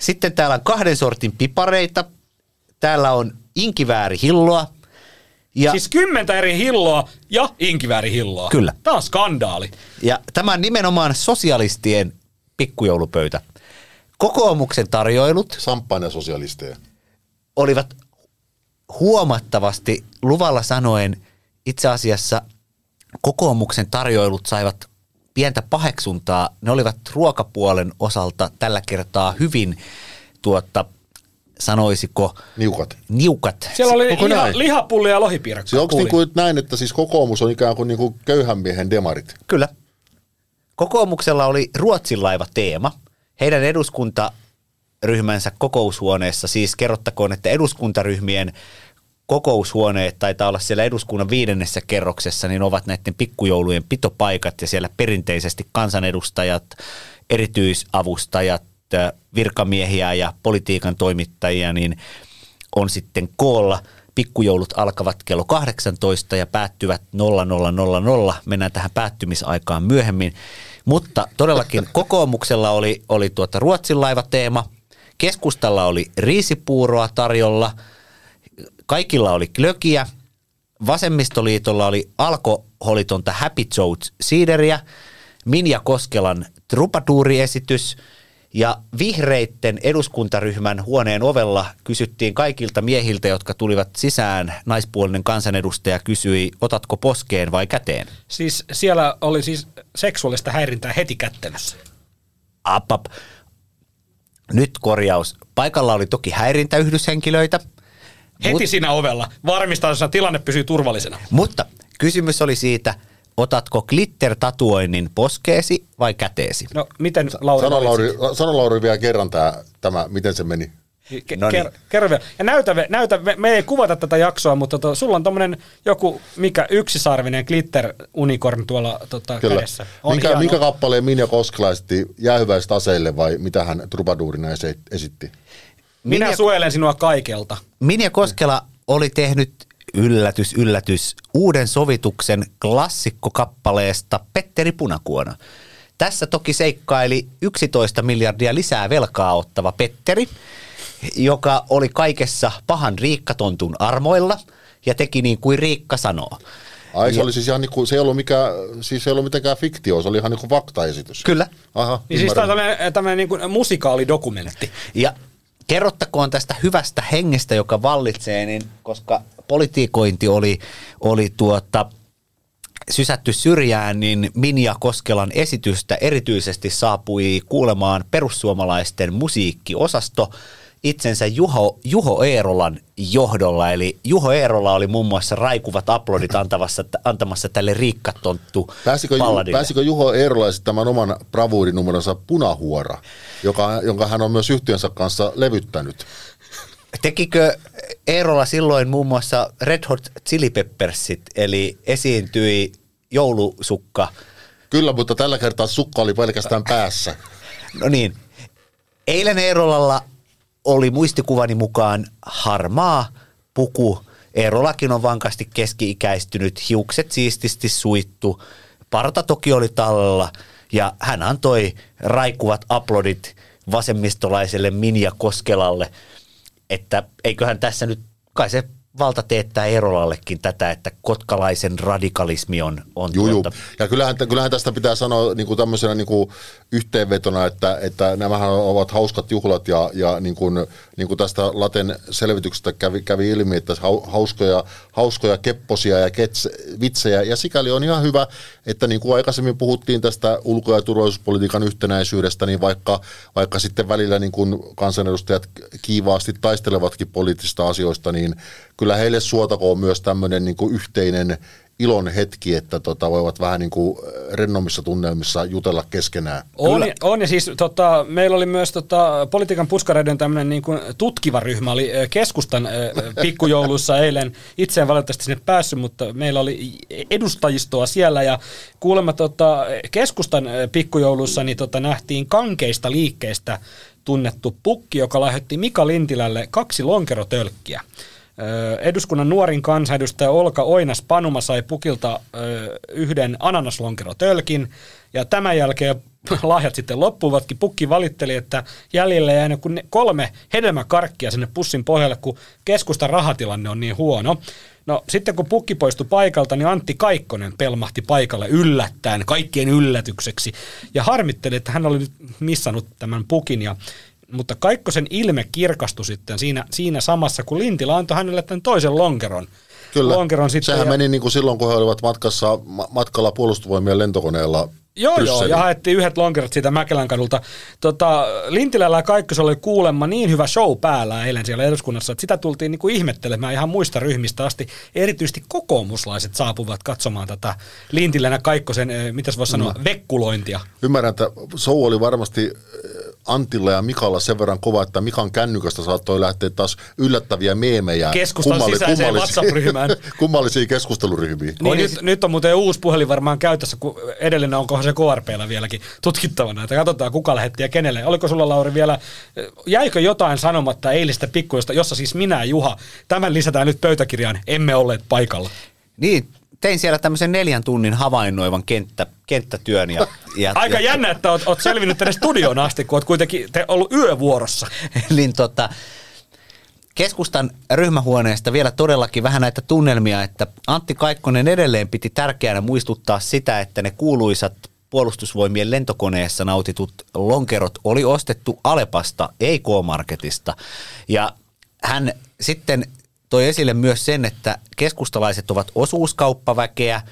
sitten täällä on kahden sortin pipareita, täällä on inkiväärihilloa ja, Siis kymmentä eri hilloa ja inkiväärihilloa. Kyllä. Tämä on skandaali. ja tämä on nimenomaan sosialistien pikkujoulupöytä. Kokoomuksen tarjoilut Samppainen sosialisteja. olivat huomattavasti luvalla sanoen itse asiassa kokoomuksen tarjoilut saivat pientä paheksuntaa. Ne olivat ruokapuolen osalta tällä kertaa hyvin tuotta, sanoisiko, Niukat. niukat. Siellä oli Onko liha, näin? lihapullia ja lohipiirakkaa. Siis onko niin kuin näin, että siis kokoomus on ikään kuin, niin kuin köyhän miehen demarit? Kyllä. Kokoomuksella oli Ruotsin laiva teema. Heidän eduskuntaryhmänsä kokoushuoneessa, siis kerrottakoon, että eduskuntaryhmien kokoushuoneet taitaa olla siellä eduskunnan viidennessä kerroksessa, niin ovat näiden pikkujoulujen pitopaikat ja siellä perinteisesti kansanedustajat, erityisavustajat, äh, virkamiehiä ja politiikan toimittajia, niin on sitten koolla. Pikkujoulut alkavat kello 18 ja päättyvät 0000. Mennään tähän päättymisaikaan myöhemmin. Mutta todellakin kokoomuksella oli, oli tuota Ruotsin laivateema. Keskustalla oli riisipuuroa tarjolla. Kaikilla oli klökiä. Vasemmistoliitolla oli alkoholitonta Happy Jones siideriä. Minja Koskelan trupaduuriesitys. Ja vihreitten eduskuntaryhmän huoneen ovella kysyttiin kaikilta miehiltä, jotka tulivat sisään. Naispuolinen kansanedustaja kysyi, otatko poskeen vai käteen? Siis siellä oli siis seksuaalista häirintää heti kättelyssä. Ap, ap. Nyt korjaus. Paikalla oli toki häirintäyhdyshenkilöitä, Heti Mut- siinä ovella. Varmistaa, että tilanne pysyy turvallisena. mutta kysymys oli siitä, otatko glitter-tatuoinnin poskeesi vai käteesi? No miten Lauri Sano Lauri, sano Lauri vielä kerran tämä, tämä miten se meni. Ke- No niin. ker- kerro vielä. Ja näytä, me- näytä me, me ei kuvata tätä jaksoa, mutta to, sulla on tommonen joku, mikä yksisarvinen glitter unicorn tuolla tota, Kyllä. kädessä. On Minkä, hieno. minkä kappaleen Minja Koskela esitti jäähyväiset aseille vai mitä hän trubaduurina esi- esitti? Minä Minä- suojelen sinua kaikelta. Minja Koskela oli tehnyt yllätys, yllätys, uuden sovituksen klassikkokappaleesta Petteri Punakuona. Tässä toki seikkaili 11 miljardia lisää velkaa ottava Petteri, joka oli kaikessa pahan Riikkatontun armoilla ja teki niin kuin Riikka sanoo. Ai se oli siis ihan niinku, se ei ollut, mikä, siis se ei ollut mitenkään fiktio, se oli ihan niinku faktaesitys. Kyllä. Aha, Niin siis tämä on tämmöinen, tämmöinen niin kuin musikaalidokumentti. Ja kerrottakoon tästä hyvästä hengestä, joka vallitsee, niin koska politiikointi oli, oli tuota, sysätty syrjään, niin Minja Koskelan esitystä erityisesti saapui kuulemaan perussuomalaisten musiikkiosasto itsensä Juho, Juho Eerolan johdolla. Eli Juho Eerola oli muun muassa raikuvat aplodit antavassa, antamassa tälle riikkatonttu Pääsikö, Ju- pääsikö Juho Eerola esittämään oman bravuurinumeronsa Punahuora, joka, jonka hän on myös yhtiönsä kanssa levyttänyt? Tekikö Eerola silloin muun muassa Red Hot Chili Peppersit, eli esiintyi joulusukka. Kyllä, mutta tällä kertaa sukka oli pelkästään päässä. No niin, eilen Eerolalla oli muistikuvani mukaan harmaa puku. Eerolakin on vankasti keski-ikäistynyt, hiukset siististi suittu, parta toki oli tallella ja hän antoi raikuvat aplodit vasemmistolaiselle Minja Koskelalle, että eiköhän tässä nyt, kai se valta teettää Eerolallekin tätä, että kotkalaisen radikalismi on, on Juu, tuota, Ja kyllähän, kyllähän tästä pitää sanoa niin kuin tämmöisenä niin kuin yhteenvetona, että, että nämähän ovat hauskat juhlat ja, ja niin kuin, niin kuin tästä Laten selvityksestä kävi, kävi ilmi, että hau- hauskoja, hauskoja kepposia ja kets, vitsejä. Ja sikäli on ihan hyvä, että niin kuin aikaisemmin puhuttiin tästä ulko- ja turvallisuuspolitiikan yhtenäisyydestä, niin vaikka, vaikka sitten välillä niin kuin kansanedustajat kiivaasti taistelevatkin poliittisista asioista, niin kyllä heille suotakoon myös tämmöinen niin yhteinen ilon hetki, että tota, voivat vähän niin kuin rennommissa tunnelmissa jutella keskenään. On, on ja siis tota, meillä oli myös tota, politiikan puskareiden tämmöinen niin kuin tutkiva ryhmä, oli keskustan ö, pikkujouluissa eilen. Itse en valitettavasti sinne päässyt, mutta meillä oli edustajistoa siellä ja kuulemma tota, keskustan pikkujouluissa niin tota, nähtiin kankeista liikkeistä tunnettu pukki, joka lahjoitti Mika Lintilälle kaksi lonkerotölkkiä. Eduskunnan nuorin kansanedustaja Olka Oinas Panuma sai pukilta yhden ananaslonkerotölkin ja tämän jälkeen lahjat sitten loppuvatkin. Pukki valitteli, että jäljellä jäi kuin kolme hedelmäkarkkia sinne pussin pohjalle, kun keskustan rahatilanne on niin huono. No sitten kun pukki poistui paikalta, niin Antti Kaikkonen pelmahti paikalle yllättäen, kaikkien yllätykseksi. Ja harmitteli, että hän oli nyt missannut tämän pukin. Ja, mutta Kaikkosen ilme kirkastui sitten siinä, siinä samassa, kun Lintilä antoi hänelle tämän toisen lonkeron. Kyllä, lonkeron sitten sehän ja- meni niin kuin silloin, kun he olivat matkassa, ma- matkalla puolustusvoimien lentokoneella Joo, joo, ja haettiin yhdet lonkerot siitä Mäkelän kadulta. Tota, Lintilällä ja Kaikkosella oli kuulemma niin hyvä show päällä eilen siellä eduskunnassa, että sitä tultiin niinku ihmettelemään ihan muista ryhmistä asti. Erityisesti kokoomuslaiset saapuvat katsomaan tätä Lintilän ja Kaikkosen, eh, mitäs voisi sanoa, Mm. vekkulointia. Ymmärrän, että show oli varmasti äh, Antilla ja Mikalla sen verran kova, että Mikan kännykästä saattoi lähteä taas yllättäviä meemejä. Keskustan sisäiseen WhatsApp-ryhmään. kummallisia keskusteluryhmiä. Niin nyt, nyt on muuten uusi puhelin varmaan käytössä, kun edellinen onkohan se KRPllä vieläkin tutkittavana, että katsotaan kuka lähetti ja kenelle. Oliko sulla Lauri vielä, jäikö jotain sanomatta eilistä pikkujosta, jossa siis minä ja Juha, tämän lisätään nyt pöytäkirjaan, emme olleet paikalla. Niin, tein siellä tämmöisen neljän tunnin havainnoivan kenttä, kenttätyön. Ja, ja, Aika ja, jännä, että oot, oot selvinnyt tänne studioon asti, kun oot kuitenkin te ollut yövuorossa. niin tota, keskustan ryhmähuoneesta vielä todellakin vähän näitä tunnelmia, että Antti Kaikkonen edelleen piti tärkeänä muistuttaa sitä, että ne kuuluisat puolustusvoimien lentokoneessa nautitut lonkerot oli ostettu Alepasta, ei K-Marketista. Ja hän sitten toi esille myös sen, että keskustalaiset ovat osuuskauppaväkeä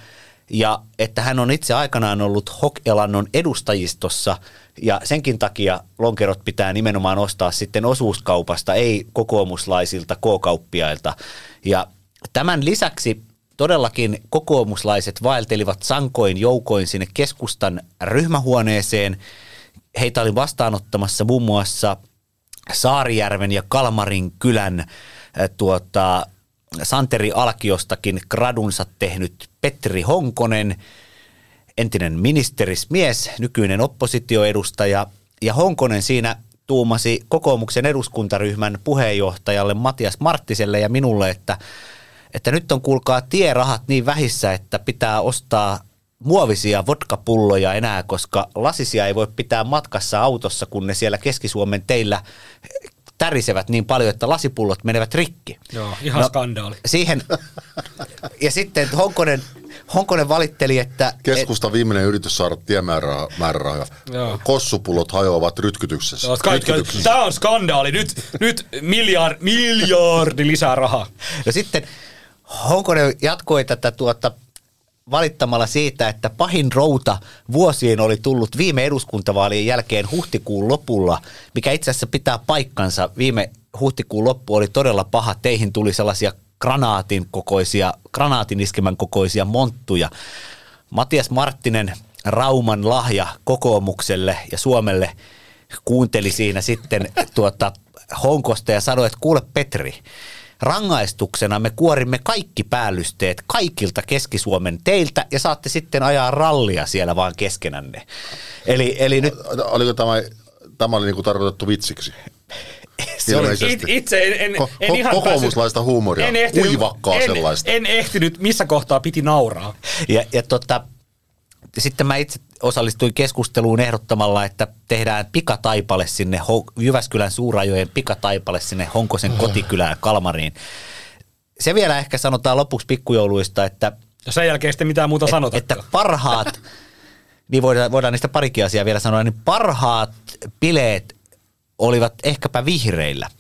ja että hän on itse aikanaan ollut Hok-Elannon edustajistossa ja senkin takia lonkerot pitää nimenomaan ostaa sitten osuuskaupasta, ei kokoomuslaisilta K-kauppiailta. Ja tämän lisäksi todellakin kokoomuslaiset vaeltelivat sankoin joukoin sinne keskustan ryhmähuoneeseen. Heitä oli vastaanottamassa muun muassa Saarijärven ja Kalmarin kylän tuota, Santeri Alkiostakin gradunsa tehnyt Petri Honkonen, entinen ministerismies, nykyinen oppositioedustaja. Ja Honkonen siinä tuumasi kokoomuksen eduskuntaryhmän puheenjohtajalle Matias Marttiselle ja minulle, että, että nyt on kuulkaa tierahat niin vähissä, että pitää ostaa muovisia vodkapulloja enää, koska lasisia ei voi pitää matkassa autossa, kun ne siellä Keski-Suomen teillä tärisevät niin paljon, että lasipullot menevät rikki. Joo, ihan no, skandaali. Siihen, ja sitten Honkonen, Honkonen valitteli, että... Keskusta viimeinen yritys saada tiemäärärahoja. Kossupullot hajoavat rytkytyksessä. Joo, kaikki, rytkytyksessä. Tämä on skandaali. Nyt, nyt miljard, miljardi lisää rahaa. No sitten Honkonen jatkoi tätä tuota valittamalla siitä, että pahin routa vuosiin oli tullut viime eduskuntavaalien jälkeen huhtikuun lopulla, mikä itse asiassa pitää paikkansa. Viime huhtikuun loppu oli todella paha. Teihin tuli sellaisia granaatin kokoisia, granaatin iskemän kokoisia monttuja. Matias Marttinen, Rauman lahja kokoomukselle ja Suomelle, kuunteli siinä sitten tuota Honkosta ja sanoi, että kuule Petri, rangaistuksena me kuorimme kaikki päällysteet kaikilta Keski-Suomen teiltä ja saatte sitten ajaa rallia siellä vaan keskenänne. Eli, eli nyt... Oliko tämä, tämä oli niin tarkoitettu vitsiksi? Se oli, it, itse en, en, Ko- en ihan kokoomuslaista päässyt, huumoria, en ehtinyt, uivakkaa en, sellaista. En ehtinyt, missä kohtaa piti nauraa. Ja, ja tota, sitten mä itse osallistuin keskusteluun ehdottamalla, että tehdään pikataipale sinne Jyväskylän suurajojen pikataipale sinne Honkosen kotikylään Kalmariin. Se vielä ehkä sanotaan lopuksi pikkujouluista, että... Ja sen jälkeen sitten mitään muuta sanota. Että parhaat, niin voidaan, voidaan niistä parikin asiaa vielä sanoa, niin parhaat bileet olivat ehkäpä vihreillä.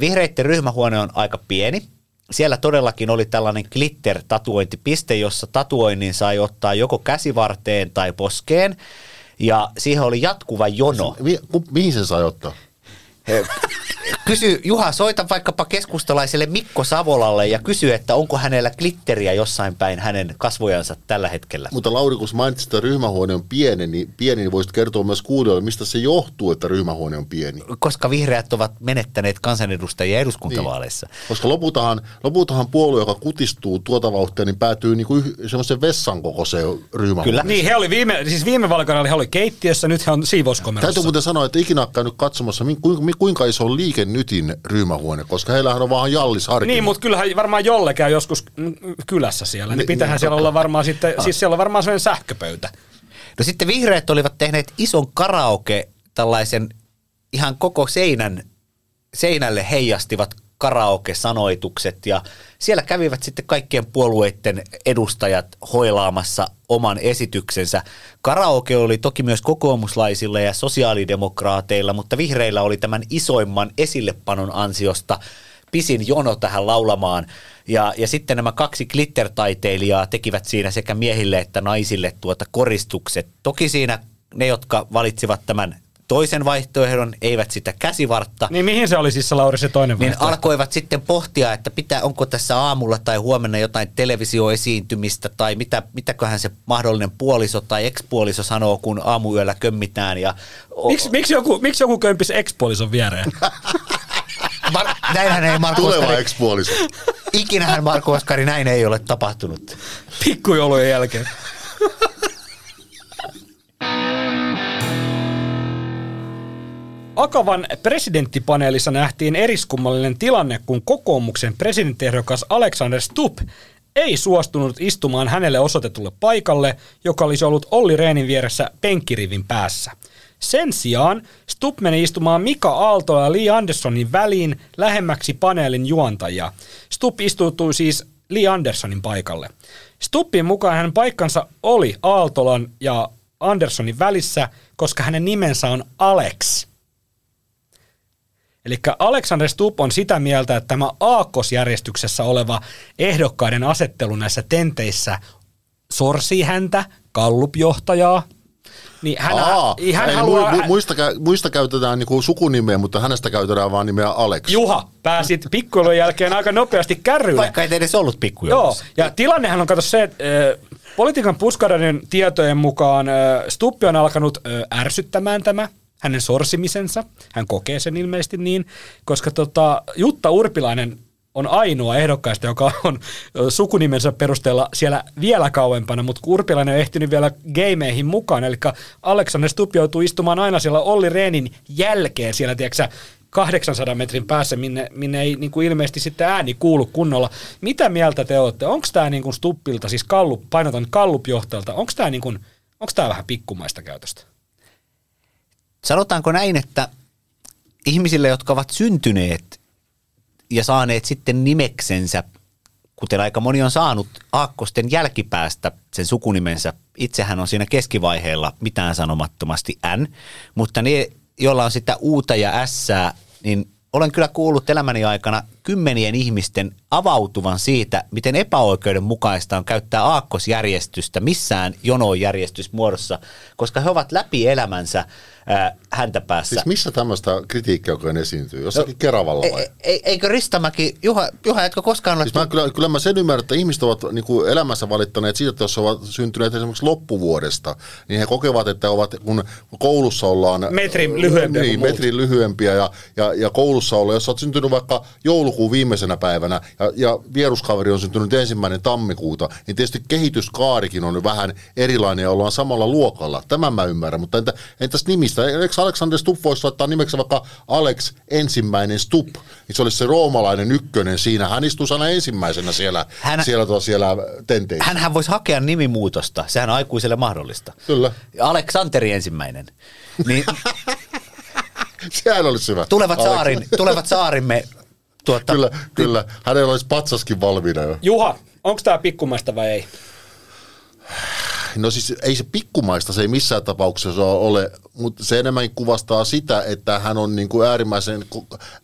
Vihreitten ryhmähuone on aika pieni – siellä todellakin oli tällainen glitter-tatuointipiste, jossa tatuoinnin sai ottaa joko käsivarteen tai poskeen. Ja siihen oli jatkuva jono. Mi- mihin se sai ottaa? Kysy, Juha, soita vaikkapa keskustalaiselle Mikko Savolalle ja kysy, että onko hänellä glitteriä jossain päin hänen kasvojansa tällä hetkellä. Mutta Lauri, kun mainitsit, että ryhmähuone on pieni, niin, pieni, niin voisit kertoa myös kuulijoille, mistä se johtuu, että ryhmähuone on pieni. Koska vihreät ovat menettäneet kansanedustajia eduskuntavaaleissa. Niin. Koska lopultahan, lopultahan puolue, joka kutistuu tuota vauhtia, niin päätyy niin kuin semmoisen vessan kokoiseen ryhmähuoneeseen. Kyllä. Niin, he oli viime, siis viime valikoilla he oli keittiössä, nyt he on siivouskomerossa. Täytyy muuten sanoa, että ikinä käynyt katsomassa, kuinka, kuinka iso on liike Nytin ryhmähuone, koska heillähän on vaan Jallis Harkimo. Niin, mutta kyllähän varmaan jolle käy joskus kylässä siellä, niin, niin pitähän niin, siellä olla varmaan sitten, ah. siis siellä on varmaan sellainen sähköpöytä. No sitten vihreät olivat tehneet ison karaoke, tällaisen ihan koko seinän, seinälle heijastivat karaoke-sanoitukset ja siellä kävivät sitten kaikkien puolueiden edustajat hoilaamassa oman esityksensä. Karaoke oli toki myös kokoomuslaisilla ja sosiaalidemokraateilla, mutta vihreillä oli tämän isoimman esillepanon ansiosta pisin jono tähän laulamaan. Ja, ja sitten nämä kaksi glittertaiteilijaa tekivät siinä sekä miehille että naisille tuota koristukset. Toki siinä ne, jotka valitsivat tämän toisen vaihtoehdon, eivät sitä käsivartta. Niin mihin se oli siis se Lauri se toinen niin alkoivat sitten pohtia, että pitää, onko tässä aamulla tai huomenna jotain televisioesiintymistä tai mitä, mitäköhän se mahdollinen puoliso tai ekspuoliso sanoo, kun aamuyöllä kömmitään. Ja, miksi, miksi, joku, miksi joku kömpisi ekspuolison viereen? Mar- näinhän ei Marko Tuleva ekspuoliso. Ikinähän Marko Oskari näin ei ole tapahtunut. Pikkujoulujen jälkeen. Akavan presidenttipaneelissa nähtiin eriskummallinen tilanne, kun kokoomuksen presidenttiehdokas Alexander Stubb ei suostunut istumaan hänelle osoitetulle paikalle, joka olisi ollut Olli Reenin vieressä penkkirivin päässä. Sen sijaan Stubb meni istumaan Mika Aalto ja Lee Andersonin väliin lähemmäksi paneelin juontajia. Stubb istuutui siis Lee Andersonin paikalle. Stubbin mukaan hänen paikkansa oli Aaltolan ja Andersonin välissä, koska hänen nimensä on Alex – Eli Alexander Stubb on sitä mieltä, että tämä aakkosjärjestyksessä oleva ehdokkaiden asettelu näissä tenteissä sorsii häntä, kallupjohtajaa, Niin hän, Aa, hän ei, haluaa... mu, mu, muista, muista käytetään niinku sukunimeä, mutta hänestä käytetään vaan nimeä Alex. Juha, pääsit pikkuilun jälkeen aika nopeasti kärrylle. Vaikka ei edes ollut Joo, pikkujoulussa. ja tilannehan on kato se, että äh, politiikan puskareiden tietojen mukaan äh, Stuppi on alkanut äh, ärsyttämään tämä hänen sorsimisensa. Hän kokee sen ilmeisesti niin, koska tota, Jutta Urpilainen on ainoa ehdokkaista, joka on sukunimensä perusteella siellä vielä kauempana, mutta Urpilainen on ehtinyt vielä gameihin mukaan, eli Alexander Stubb joutuu istumaan aina siellä Olli Rehnin jälkeen siellä, tiedätkö 800 metrin päässä, minne, minne ei niin kuin ilmeisesti sitten ääni kuulu kunnolla. Mitä mieltä te olette? Onko tämä niin kuin Stuppilta, siis Kallup, painotan Kallup-johtajalta, onko tämä niin kuin, onko tämä vähän pikkumaista käytöstä? Sanotaanko näin, että ihmisille, jotka ovat syntyneet ja saaneet sitten nimeksensä, kuten aika moni on saanut aakkosten jälkipäästä sen sukunimensä, itsehän on siinä keskivaiheella mitään sanomattomasti N, mutta ne, joilla on sitä uuta ja S, niin olen kyllä kuullut elämäni aikana kymmenien ihmisten avautuvan siitä, miten epäoikeudenmukaista on käyttää aakkosjärjestystä missään jonojärjestysmuodossa, koska he ovat läpi elämänsä ää, häntä päässä. Siis missä tämmöistä kritiikkiä oikein esiintyy? Jossakin no, Keravalla vai? E- e- eikö Ristamäki, Juha, Juha etkö koskaan ole... Siis mä, kyllä, kyllä mä sen ymmärrän, että ihmiset ovat niin kuin elämässä valittaneet siitä, että jos ovat syntyneet esimerkiksi loppuvuodesta, niin he kokevat, että ovat, kun koulussa ollaan... Metrin lyhyempiä Niin, metrin lyhyempiä ja, ja, ja koulussa olla, jos olet syntynyt vaikka joulukuun viimeisenä päivänä ja, ja vieruskaveri on syntynyt ensimmäinen tammikuuta, niin tietysti kehityskaarikin on vähän erilainen ja ollaan samalla luokalla. Tämän mä ymmärrän, mutta entä, entäs nimistä? Eikö Alexander Stubb voisi laittaa nimeksi vaikka Alex ensimmäinen Stubb? Niin se olisi se roomalainen ykkönen siinä. Hän istuu aina ensimmäisenä siellä, Hän- siellä, tuolla, siellä tenteissä. Hänhän voisi hakea nimimuutosta, sehän on aikuiselle mahdollista. Kyllä. Aleksanteri ensimmäinen. Niin Sehän olisi hyvä. tulevat, saarin, tulevat saarimme tuota, Kyllä, kyllä. Hänellä olisi patsaskin valmiina jo. Juha, onko tämä pikkumaista vai ei? No siis ei se pikkumaista, se ei missään tapauksessa ole, mutta se enemmän kuvastaa sitä, että hän on, niin kuin äärimmäisen,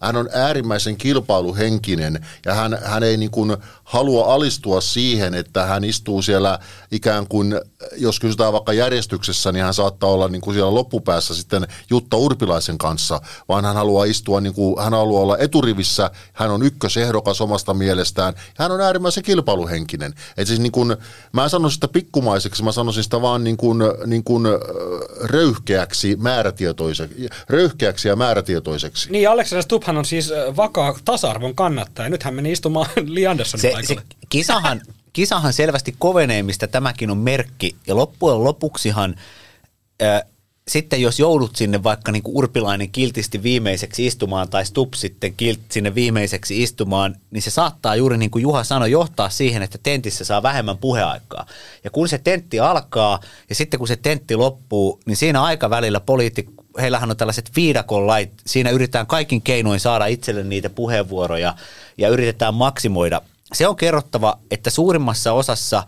hän on äärimmäisen kilpailuhenkinen ja hän, hän ei niin kuin halua alistua siihen, että hän istuu siellä ikään kuin, jos kysytään vaikka järjestyksessä, niin hän saattaa olla niin kuin siellä loppupäässä sitten Jutta Urpilaisen kanssa, vaan hän haluaa istua, niin kuin, hän haluaa olla eturivissä, hän on ykkösehdokas omasta mielestään, hän on äärimmäisen kilpailuhenkinen. Et siis niin kuin, mä en sano sitä pikkumaiseksi, mä sanoisin sitä vaan niin kuin, niin kuin röyhkeäksi, määrätietoiseksi, röyhkeäksi ja määrätietoiseksi. Niin, Alexander Stubbhan on siis vakaa tasa-arvon kannattaja. Nyt hän meni istumaan Li Anderssonin se, se paikalle. kisahan, kisahan selvästi kovenee, mistä tämäkin on merkki. Ja loppujen lopuksihan äh, sitten jos joudut sinne vaikka niin kuin Urpilainen kiltisti viimeiseksi istumaan tai Stubb sitten kilt sinne viimeiseksi istumaan, niin se saattaa juuri niin kuin Juha sanoi johtaa siihen, että tentissä saa vähemmän puheaikaa. Ja kun se tentti alkaa ja sitten kun se tentti loppuu, niin siinä aikavälillä poliitik, heillähän on tällaiset viidakon lait, siinä yritetään kaikin keinoin saada itselle niitä puheenvuoroja ja yritetään maksimoida. Se on kerrottava, että suurimmassa osassa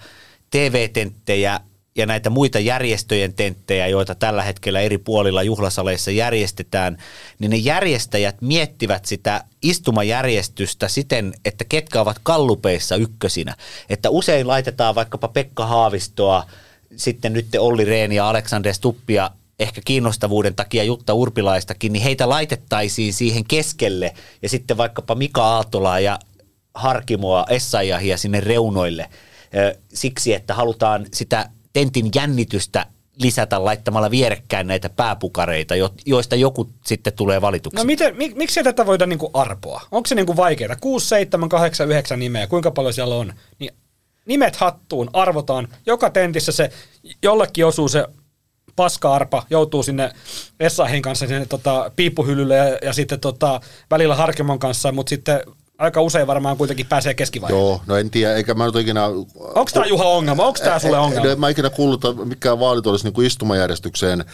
TV-tenttejä ja näitä muita järjestöjen tenttejä, joita tällä hetkellä eri puolilla juhlasaleissa järjestetään, niin ne järjestäjät miettivät sitä istumajärjestystä siten, että ketkä ovat kallupeissa ykkösinä. Että usein laitetaan vaikkapa Pekka Haavistoa, sitten nyt Olli Rehn ja Alexander Stuppia ehkä kiinnostavuuden takia Jutta Urpilaistakin, niin heitä laitettaisiin siihen keskelle ja sitten vaikkapa Mika Aaltolaa ja Harkimoa, Essayahia sinne reunoille siksi, että halutaan sitä tentin jännitystä lisätä laittamalla vierekkäin näitä pääpukareita, jo- joista joku sitten tulee valituksi. No miten, mik, miksi tätä voida niinku arpoa? Onko se niinku vaikeaa? 6, 7, 8, 9 nimeä, kuinka paljon siellä on? Niin nimet hattuun, arvotaan. Joka tentissä se, jollekin osuu se paska-arpa, joutuu sinne Essahin kanssa sinne tota, piippuhyllylle ja, ja sitten tota, välillä Harkimon kanssa, mutta sitten aika usein varmaan kuitenkin pääsee keskivaiheelle. Joo, no en tiedä, eikä mä nyt ikinä... Onko tämä Juha ongelma? Onko tämä sulle ongelma? En mä ikinä kuullut, että mikään vaalit olisi niin kuin istumajärjestykseen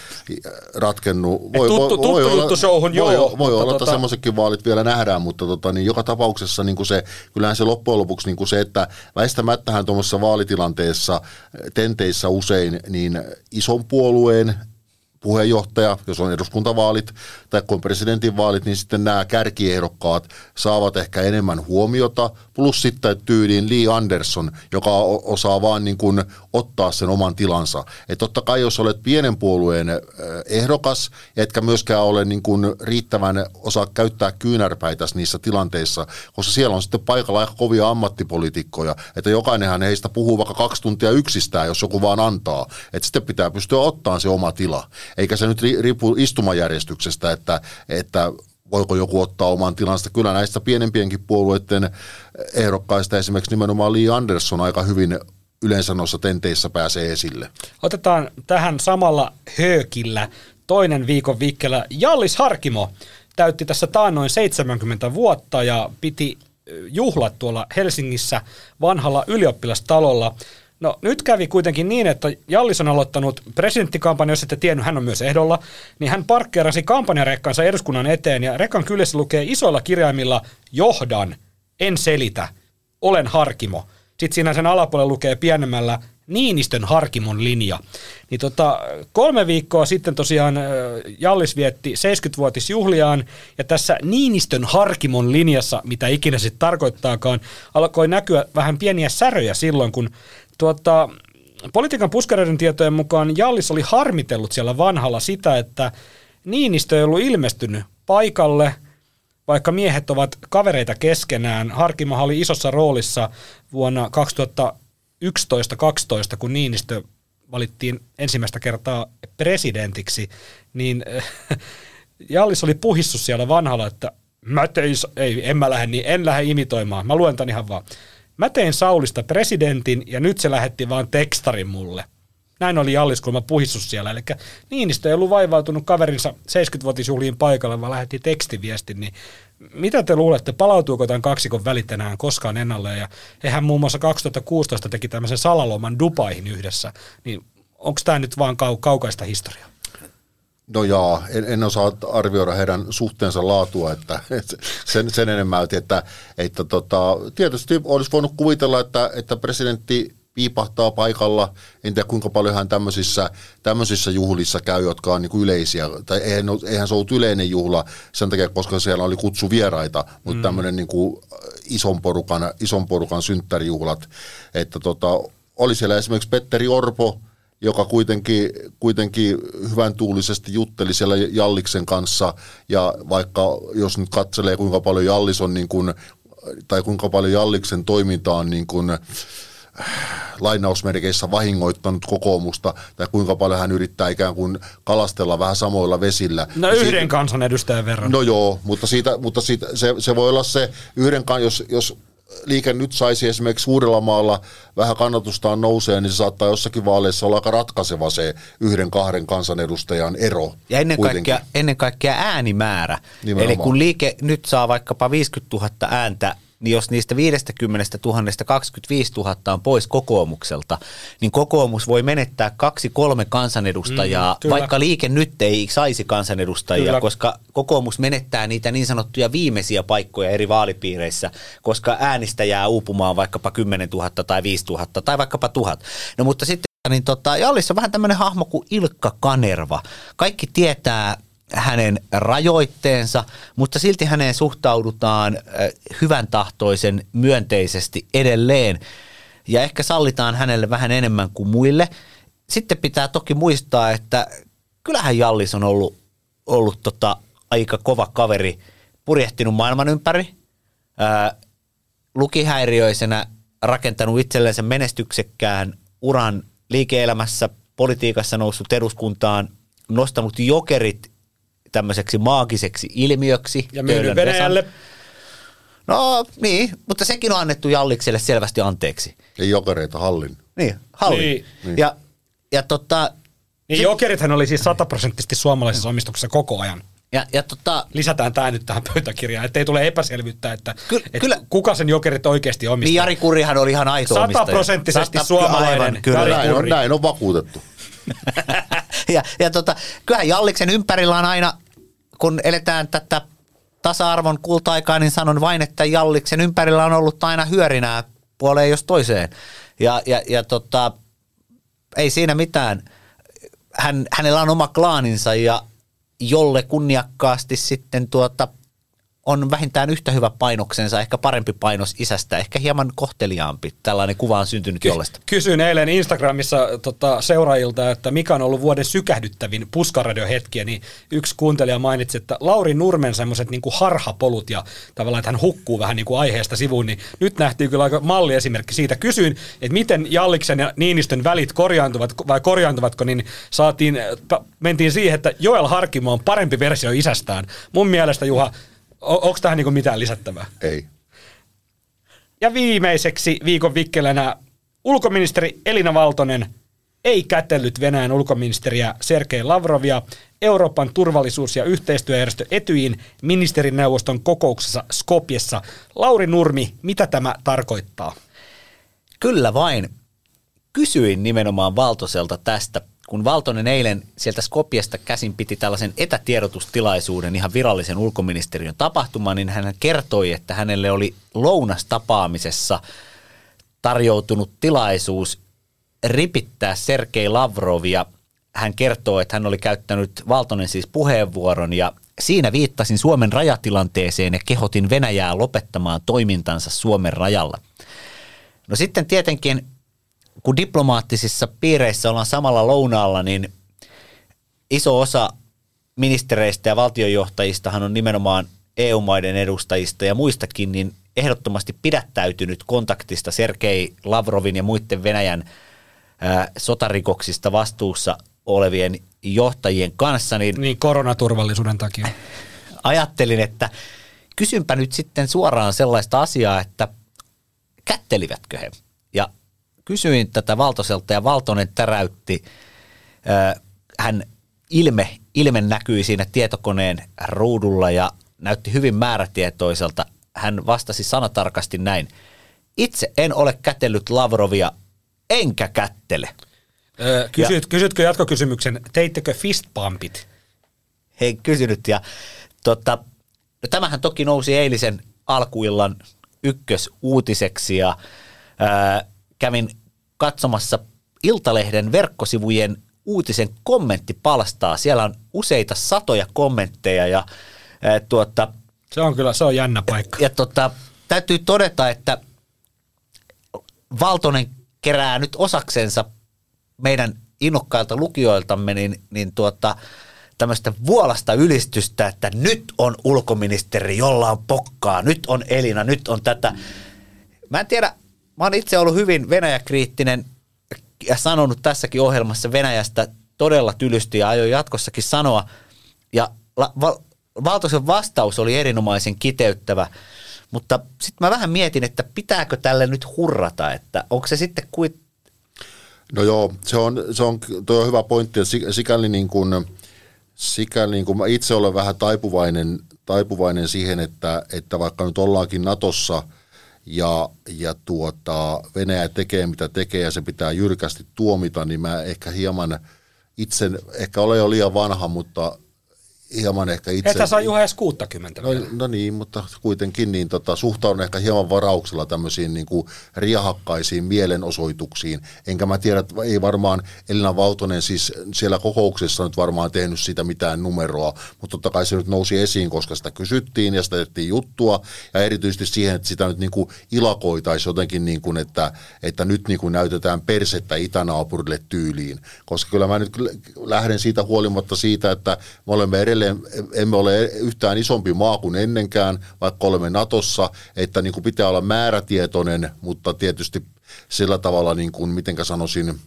ratkennut. tuttu- tuttu juttu showhun, voi, joo, voi olla, että tota- semmoisetkin vaalit vielä nähdään, mutta tota, niin joka tapauksessa niin kuin se, kyllähän se loppujen lopuksi niin kuin se, että väistämättähän tuommoisessa vaalitilanteessa, tenteissä usein, niin ison puolueen puheenjohtaja, jos on eduskuntavaalit, tai kun on presidentinvaalit, niin sitten nämä kärkiehdokkaat saavat ehkä enemmän huomiota, plus sitten tyyliin Lee Anderson, joka osaa vaan niin kuin ottaa sen oman tilansa. Että totta kai jos olet pienen puolueen ehdokas, etkä myöskään ole niin kuin riittävän osaa käyttää kyynärpäitä niissä tilanteissa, koska siellä on sitten paikalla aika kovia ammattipolitiikkoja, että jokainenhan heistä puhuu vaikka kaksi tuntia yksistään, jos joku vaan antaa. Että sitten pitää pystyä ottaa se oma tila. Eikä se nyt riipu istumajärjestyksestä, että, että voiko joku ottaa oman tilansa. Kyllä näistä pienempienkin puolueiden ehdokkaista esimerkiksi nimenomaan Lee Anderson aika hyvin yleensä noissa tenteissä pääsee esille. Otetaan tähän samalla höökillä toinen viikon vikkelä. Jallis Harkimo täytti tässä taannoin 70 vuotta ja piti juhlat tuolla Helsingissä vanhalla ylioppilastalolla. No nyt kävi kuitenkin niin, että Jallis on aloittanut presidenttikampanjan, jos ette tiennyt, hän on myös ehdolla, niin hän parkkeerasi kampanjarekkansa eduskunnan eteen ja rekan kyljessä lukee isoilla kirjaimilla johdan, en selitä, olen Harkimo. Sitten siinä sen alapuolella lukee pienemmällä Niinistön Harkimon linja. Niin tota, kolme viikkoa sitten tosiaan Jallis vietti 70-vuotisjuhliaan, ja tässä Niinistön Harkimon linjassa, mitä ikinä sitten tarkoittaakaan, alkoi näkyä vähän pieniä säröjä silloin, kun tuota, politiikan puskareiden tietojen mukaan Jallis oli harmitellut siellä vanhalla sitä, että Niinistö ei ollut ilmestynyt paikalle, vaikka miehet ovat kavereita keskenään. Harkimahan oli isossa roolissa vuonna 2011-2012, kun Niinistö valittiin ensimmäistä kertaa presidentiksi, niin Jallis oli puhissu siellä vanhalla, että mä tein, ei, en mä lähde, niin en lähde imitoimaan, mä luen tämän ihan vaan. Mä tein Saulista presidentin ja nyt se lähetti vaan tekstarin mulle. Näin oli Jallis, kun mä puhissus siellä. Eli Niinistö ei ollut vaivautunut kaverinsa 70-vuotisjuhliin paikalle, vaan lähetti tekstiviestin. Niin mitä te luulette, palautuuko tämän kaksikon välit koskaan ennalleen? Ja hehän muun muassa 2016 teki tämmöisen salaloman Dubaihin yhdessä. Niin onko tämä nyt vaan kau- kaukaista historiaa? No jaa, en, en osaa arvioida heidän suhteensa laatua, että sen, sen enemmän, että, että tota, tietysti olisi voinut kuvitella, että, että presidentti piipahtaa paikalla. En tiedä kuinka paljon hän tämmöisissä, tämmöisissä juhlissa käy, jotka on niin kuin yleisiä. Tai eihän, eihän se ollut yleinen juhla sen takia, koska siellä oli kutsuvieraita, mutta mm. tämmöinen niin kuin ison, porukan, ison porukan synttärijuhlat. Että tota, oli siellä esimerkiksi Petteri Orpo, joka kuitenkin, kuitenkin hyvän tuulisesti jutteli siellä Jalliksen kanssa, ja vaikka jos nyt katselee kuinka paljon Jallis on niin kuin, tai kuinka paljon Jalliksen toiminta on niin kuin, lainausmerkeissä vahingoittanut kokoomusta, tai kuinka paljon hän yrittää ikään kuin kalastella vähän samoilla vesillä. No ja yhden siitä, kansanedustajan verran. No joo, mutta, siitä, mutta siitä, se, se voi olla se yhden, jos, jos liike nyt saisi esimerkiksi Uudellamaalla vähän kannatustaan nousee, niin se saattaa jossakin vaaleissa olla aika ratkaiseva se yhden kahden kansanedustajan ero. Ja ennen kaikkea, ennen kaikkea äänimäärä. Nimenomaan. Eli kun liike nyt saa vaikkapa 50 000 ääntä niin jos niistä 50 000 25 000 on pois kokoomukselta, niin kokoomus voi menettää kaksi kolme kansanedustajaa, mm, vaikka liike nyt ei saisi kansanedustajia, kyllä. koska kokoomus menettää niitä niin sanottuja viimeisiä paikkoja eri vaalipiireissä, koska äänistä jää uupumaan vaikkapa 10 000 tai 5 000 tai vaikkapa 1000. No mutta sitten niin tota, Jallissa on vähän tämmöinen hahmo kuin Ilkka Kanerva. Kaikki tietää hänen rajoitteensa, mutta silti häneen suhtaudutaan hyvän tahtoisen myönteisesti edelleen ja ehkä sallitaan hänelle vähän enemmän kuin muille. Sitten pitää toki muistaa, että kyllähän Jallis on ollut, ollut tota aika kova kaveri, purjehtinut maailman ympäri, ää, lukihäiriöisenä rakentanut itsellensä menestyksekkään uran liike-elämässä, politiikassa noussut eduskuntaan, nostanut jokerit tämmöiseksi maagiseksi ilmiöksi. Ja myynyt Venäjälle. No niin, mutta sekin on annettu Jallikselle selvästi anteeksi. Ei jokereita, hallin. Niin, hallin. Niin. niin. Ja, ja tota, niin se, jokerithan oli siis sataprosenttisesti suomalaisessa omistuksessa koko ajan. Ja, ja tota, Lisätään tämä nyt tähän pöytäkirjaan, ettei tule epäselvyyttä, että, ky, että kyllä, kuka sen jokerit oikeasti omistaa. Niin Jari Kurihan oli ihan aito Sataprosenttisesti suomalainen aivan, kyllä. Jari näin, on, näin on vakuutettu. ja ja tota, kyllähän Jalliksen ympärillä on aina, kun eletään tätä tasa-arvon kulta-aikaa, niin sanon vain, että Jalliksen ympärillä on ollut aina hyörinää puoleen jos toiseen. Ja, ja, ja tota, ei siinä mitään. Hän, hänellä on oma klaaninsa ja jolle kunniakkaasti sitten tuota, on vähintään yhtä hyvä painoksensa, ehkä parempi painos isästä, ehkä hieman kohteliaampi. Tällainen kuva on syntynyt jollesta. Kysyin eilen Instagramissa tota, seuraajilta, että mikä on ollut vuoden sykähdyttävin puskaradiohetkiä, niin yksi kuuntelija mainitsi, että Lauri Nurmen semmoiset niin harhapolut ja tavallaan, että hän hukkuu vähän niin kuin aiheesta sivuun, niin nyt nähtiin kyllä aika malliesimerkki siitä. Kysyin, että miten Jalliksen ja Niinistön välit korjaantuvat vai korjaantuvatko, niin saatiin, mentiin siihen, että Joel Harkimo on parempi versio isästään. Mun mielestä Juha, onko tähän niinku mitään lisättävää? Ei. Ja viimeiseksi viikon vikkelänä ulkoministeri Elina Valtonen ei kätellyt Venäjän ulkoministeriä Sergei Lavrovia Euroopan turvallisuus- ja yhteistyöjärjestö Etyin ministerineuvoston kokouksessa Skopjessa. Lauri Nurmi, mitä tämä tarkoittaa? Kyllä vain. Kysyin nimenomaan Valtoselta tästä kun Valtonen eilen sieltä Skopjesta käsin piti tällaisen etätiedotustilaisuuden, ihan virallisen ulkoministeriön tapahtuman, niin hän kertoi, että hänelle oli lounastapaamisessa tarjoutunut tilaisuus ripittää Sergei Lavrovia. Hän kertoo, että hän oli käyttänyt Valtonen siis puheenvuoron ja siinä viittasin Suomen rajatilanteeseen ja kehotin Venäjää lopettamaan toimintansa Suomen rajalla. No sitten tietenkin kun diplomaattisissa piireissä ollaan samalla lounaalla, niin iso osa ministereistä ja valtionjohtajistahan on nimenomaan EU-maiden edustajista ja muistakin, niin ehdottomasti pidättäytynyt kontaktista Sergei Lavrovin ja muiden Venäjän ää, sotarikoksista vastuussa olevien johtajien kanssa. Niin, niin koronaturvallisuuden takia. Ajattelin, että kysynpä nyt sitten suoraan sellaista asiaa, että kättelivätkö he? Kysyin tätä Valtoselta ja Valtonen täräytti. Hän ilme, ilme näkyi siinä tietokoneen ruudulla ja näytti hyvin määrätietoiselta. Hän vastasi sanatarkasti näin. Itse en ole kätellyt Lavrovia, enkä kättele. Öö, kysyt, ja, kysytkö jatkokysymyksen, teittekö fistpumpit? Hei, kysynyt ja tota, no tämähän toki nousi eilisen alkuillan ykkösuutiseksi ja ää, kävin katsomassa Iltalehden verkkosivujen uutisen kommenttipalstaa. Siellä on useita satoja kommentteja ja ää, tuota, se on kyllä, se on jännä paikka. Ja, ja tuota, täytyy todeta, että Valtonen kerää nyt osaksensa meidän innokkailta lukijoiltamme niin, niin tuota, tämmöistä vuolasta ylistystä, että nyt on ulkoministeri, jolla on pokkaa, nyt on Elina, nyt on tätä. Mä en tiedä, Mä oon itse ollut hyvin Venäjäkriittinen ja sanonut tässäkin ohjelmassa Venäjästä todella tylysti ja aion jatkossakin sanoa. Ja la, val, Valtoisen vastaus oli erinomaisen kiteyttävä, mutta sitten mä vähän mietin, että pitääkö tälle nyt hurrata, että onko se sitten kuin... No joo, se on, se on, toi on hyvä pointti, ja sikäli niin kuin, sikäli niin kuin mä itse olen vähän taipuvainen, taipuvainen siihen, että, että vaikka nyt ollaankin Natossa – ja, ja tuota, Venäjä tekee mitä tekee ja se pitää jyrkästi tuomita, niin mä ehkä hieman itse, ehkä olen jo liian vanha, mutta hieman ehkä itse... Että saa Juha edes 60 no, no niin, mutta kuitenkin niin tota, suhtaudun ehkä hieman varauksella tämmöisiin niin kuin riahakkaisiin mielenosoituksiin. Enkä mä tiedä, että ei varmaan Elina Valtonen siis siellä kokouksessa nyt varmaan tehnyt sitä mitään numeroa, mutta totta kai se nyt nousi esiin, koska sitä kysyttiin ja sitä tehtiin juttua ja erityisesti siihen, että sitä nyt niin kuin ilakoitaisiin jotenkin niin kuin, että, että nyt niin kuin näytetään persettä itänaapurille tyyliin. Koska kyllä mä nyt lähden siitä huolimatta siitä, että me olemme edelleen edelleen emme ole yhtään isompi maa kuin ennenkään, vaikka olemme Natossa, että niin kuin pitää olla määrätietoinen, mutta tietysti sillä tavalla, niin kuin, mitenkä sanoisin,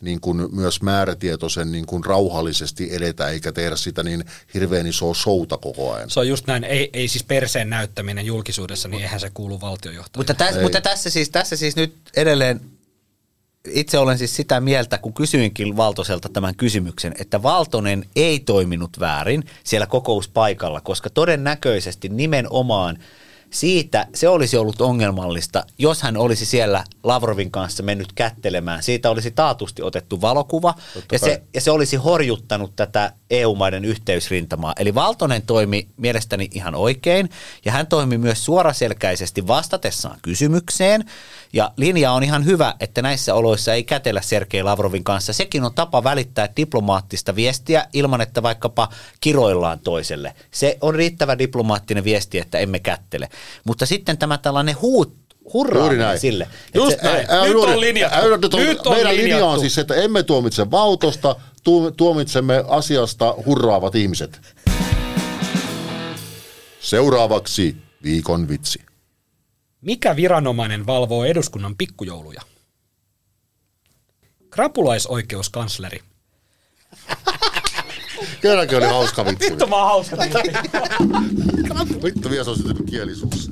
niin kuin myös määrätietoisen niin kuin rauhallisesti edetä, eikä tehdä sitä niin hirveän isoa showta koko ajan. Se on just näin, ei, ei siis perseen näyttäminen julkisuudessa, niin eihän se kuulu valtiojohtajalle. Mutta, täs, mutta tässä, siis, tässä siis nyt edelleen itse olen siis sitä mieltä, kun kysyinkin Valtoselta tämän kysymyksen, että Valtonen ei toiminut väärin siellä kokouspaikalla, koska todennäköisesti nimenomaan siitä se olisi ollut ongelmallista, jos hän olisi siellä Lavrovin kanssa mennyt kättelemään. Siitä olisi taatusti otettu valokuva ja se, ja se olisi horjuttanut tätä EU-maiden yhteysrintamaa. Eli Valtonen toimi mielestäni ihan oikein, ja hän toimi myös suoraselkäisesti vastatessaan kysymykseen, ja linja on ihan hyvä, että näissä oloissa ei kätellä Sergei Lavrovin kanssa. Sekin on tapa välittää diplomaattista viestiä ilman, että vaikkapa kiroillaan toiselle. Se on riittävä diplomaattinen viesti, että emme kättele. Mutta sitten tämä tällainen huut, näin. sille. Just se- näin. Ää, Nyt on linjattu. ää, nyt on, Nyt on meidän linja linjattu. on siis, että emme tuomitse Valtosta, tu- tuomitsemme asiasta hurraavat ihmiset. Seuraavaksi viikon vitsi. Mikä viranomainen valvoo eduskunnan pikkujouluja? Krapulaisoikeuskansleri. Kerrankin oli hauska vitsi. Vittu mä hauska. Vittu, mies on syntynyt kielisuus.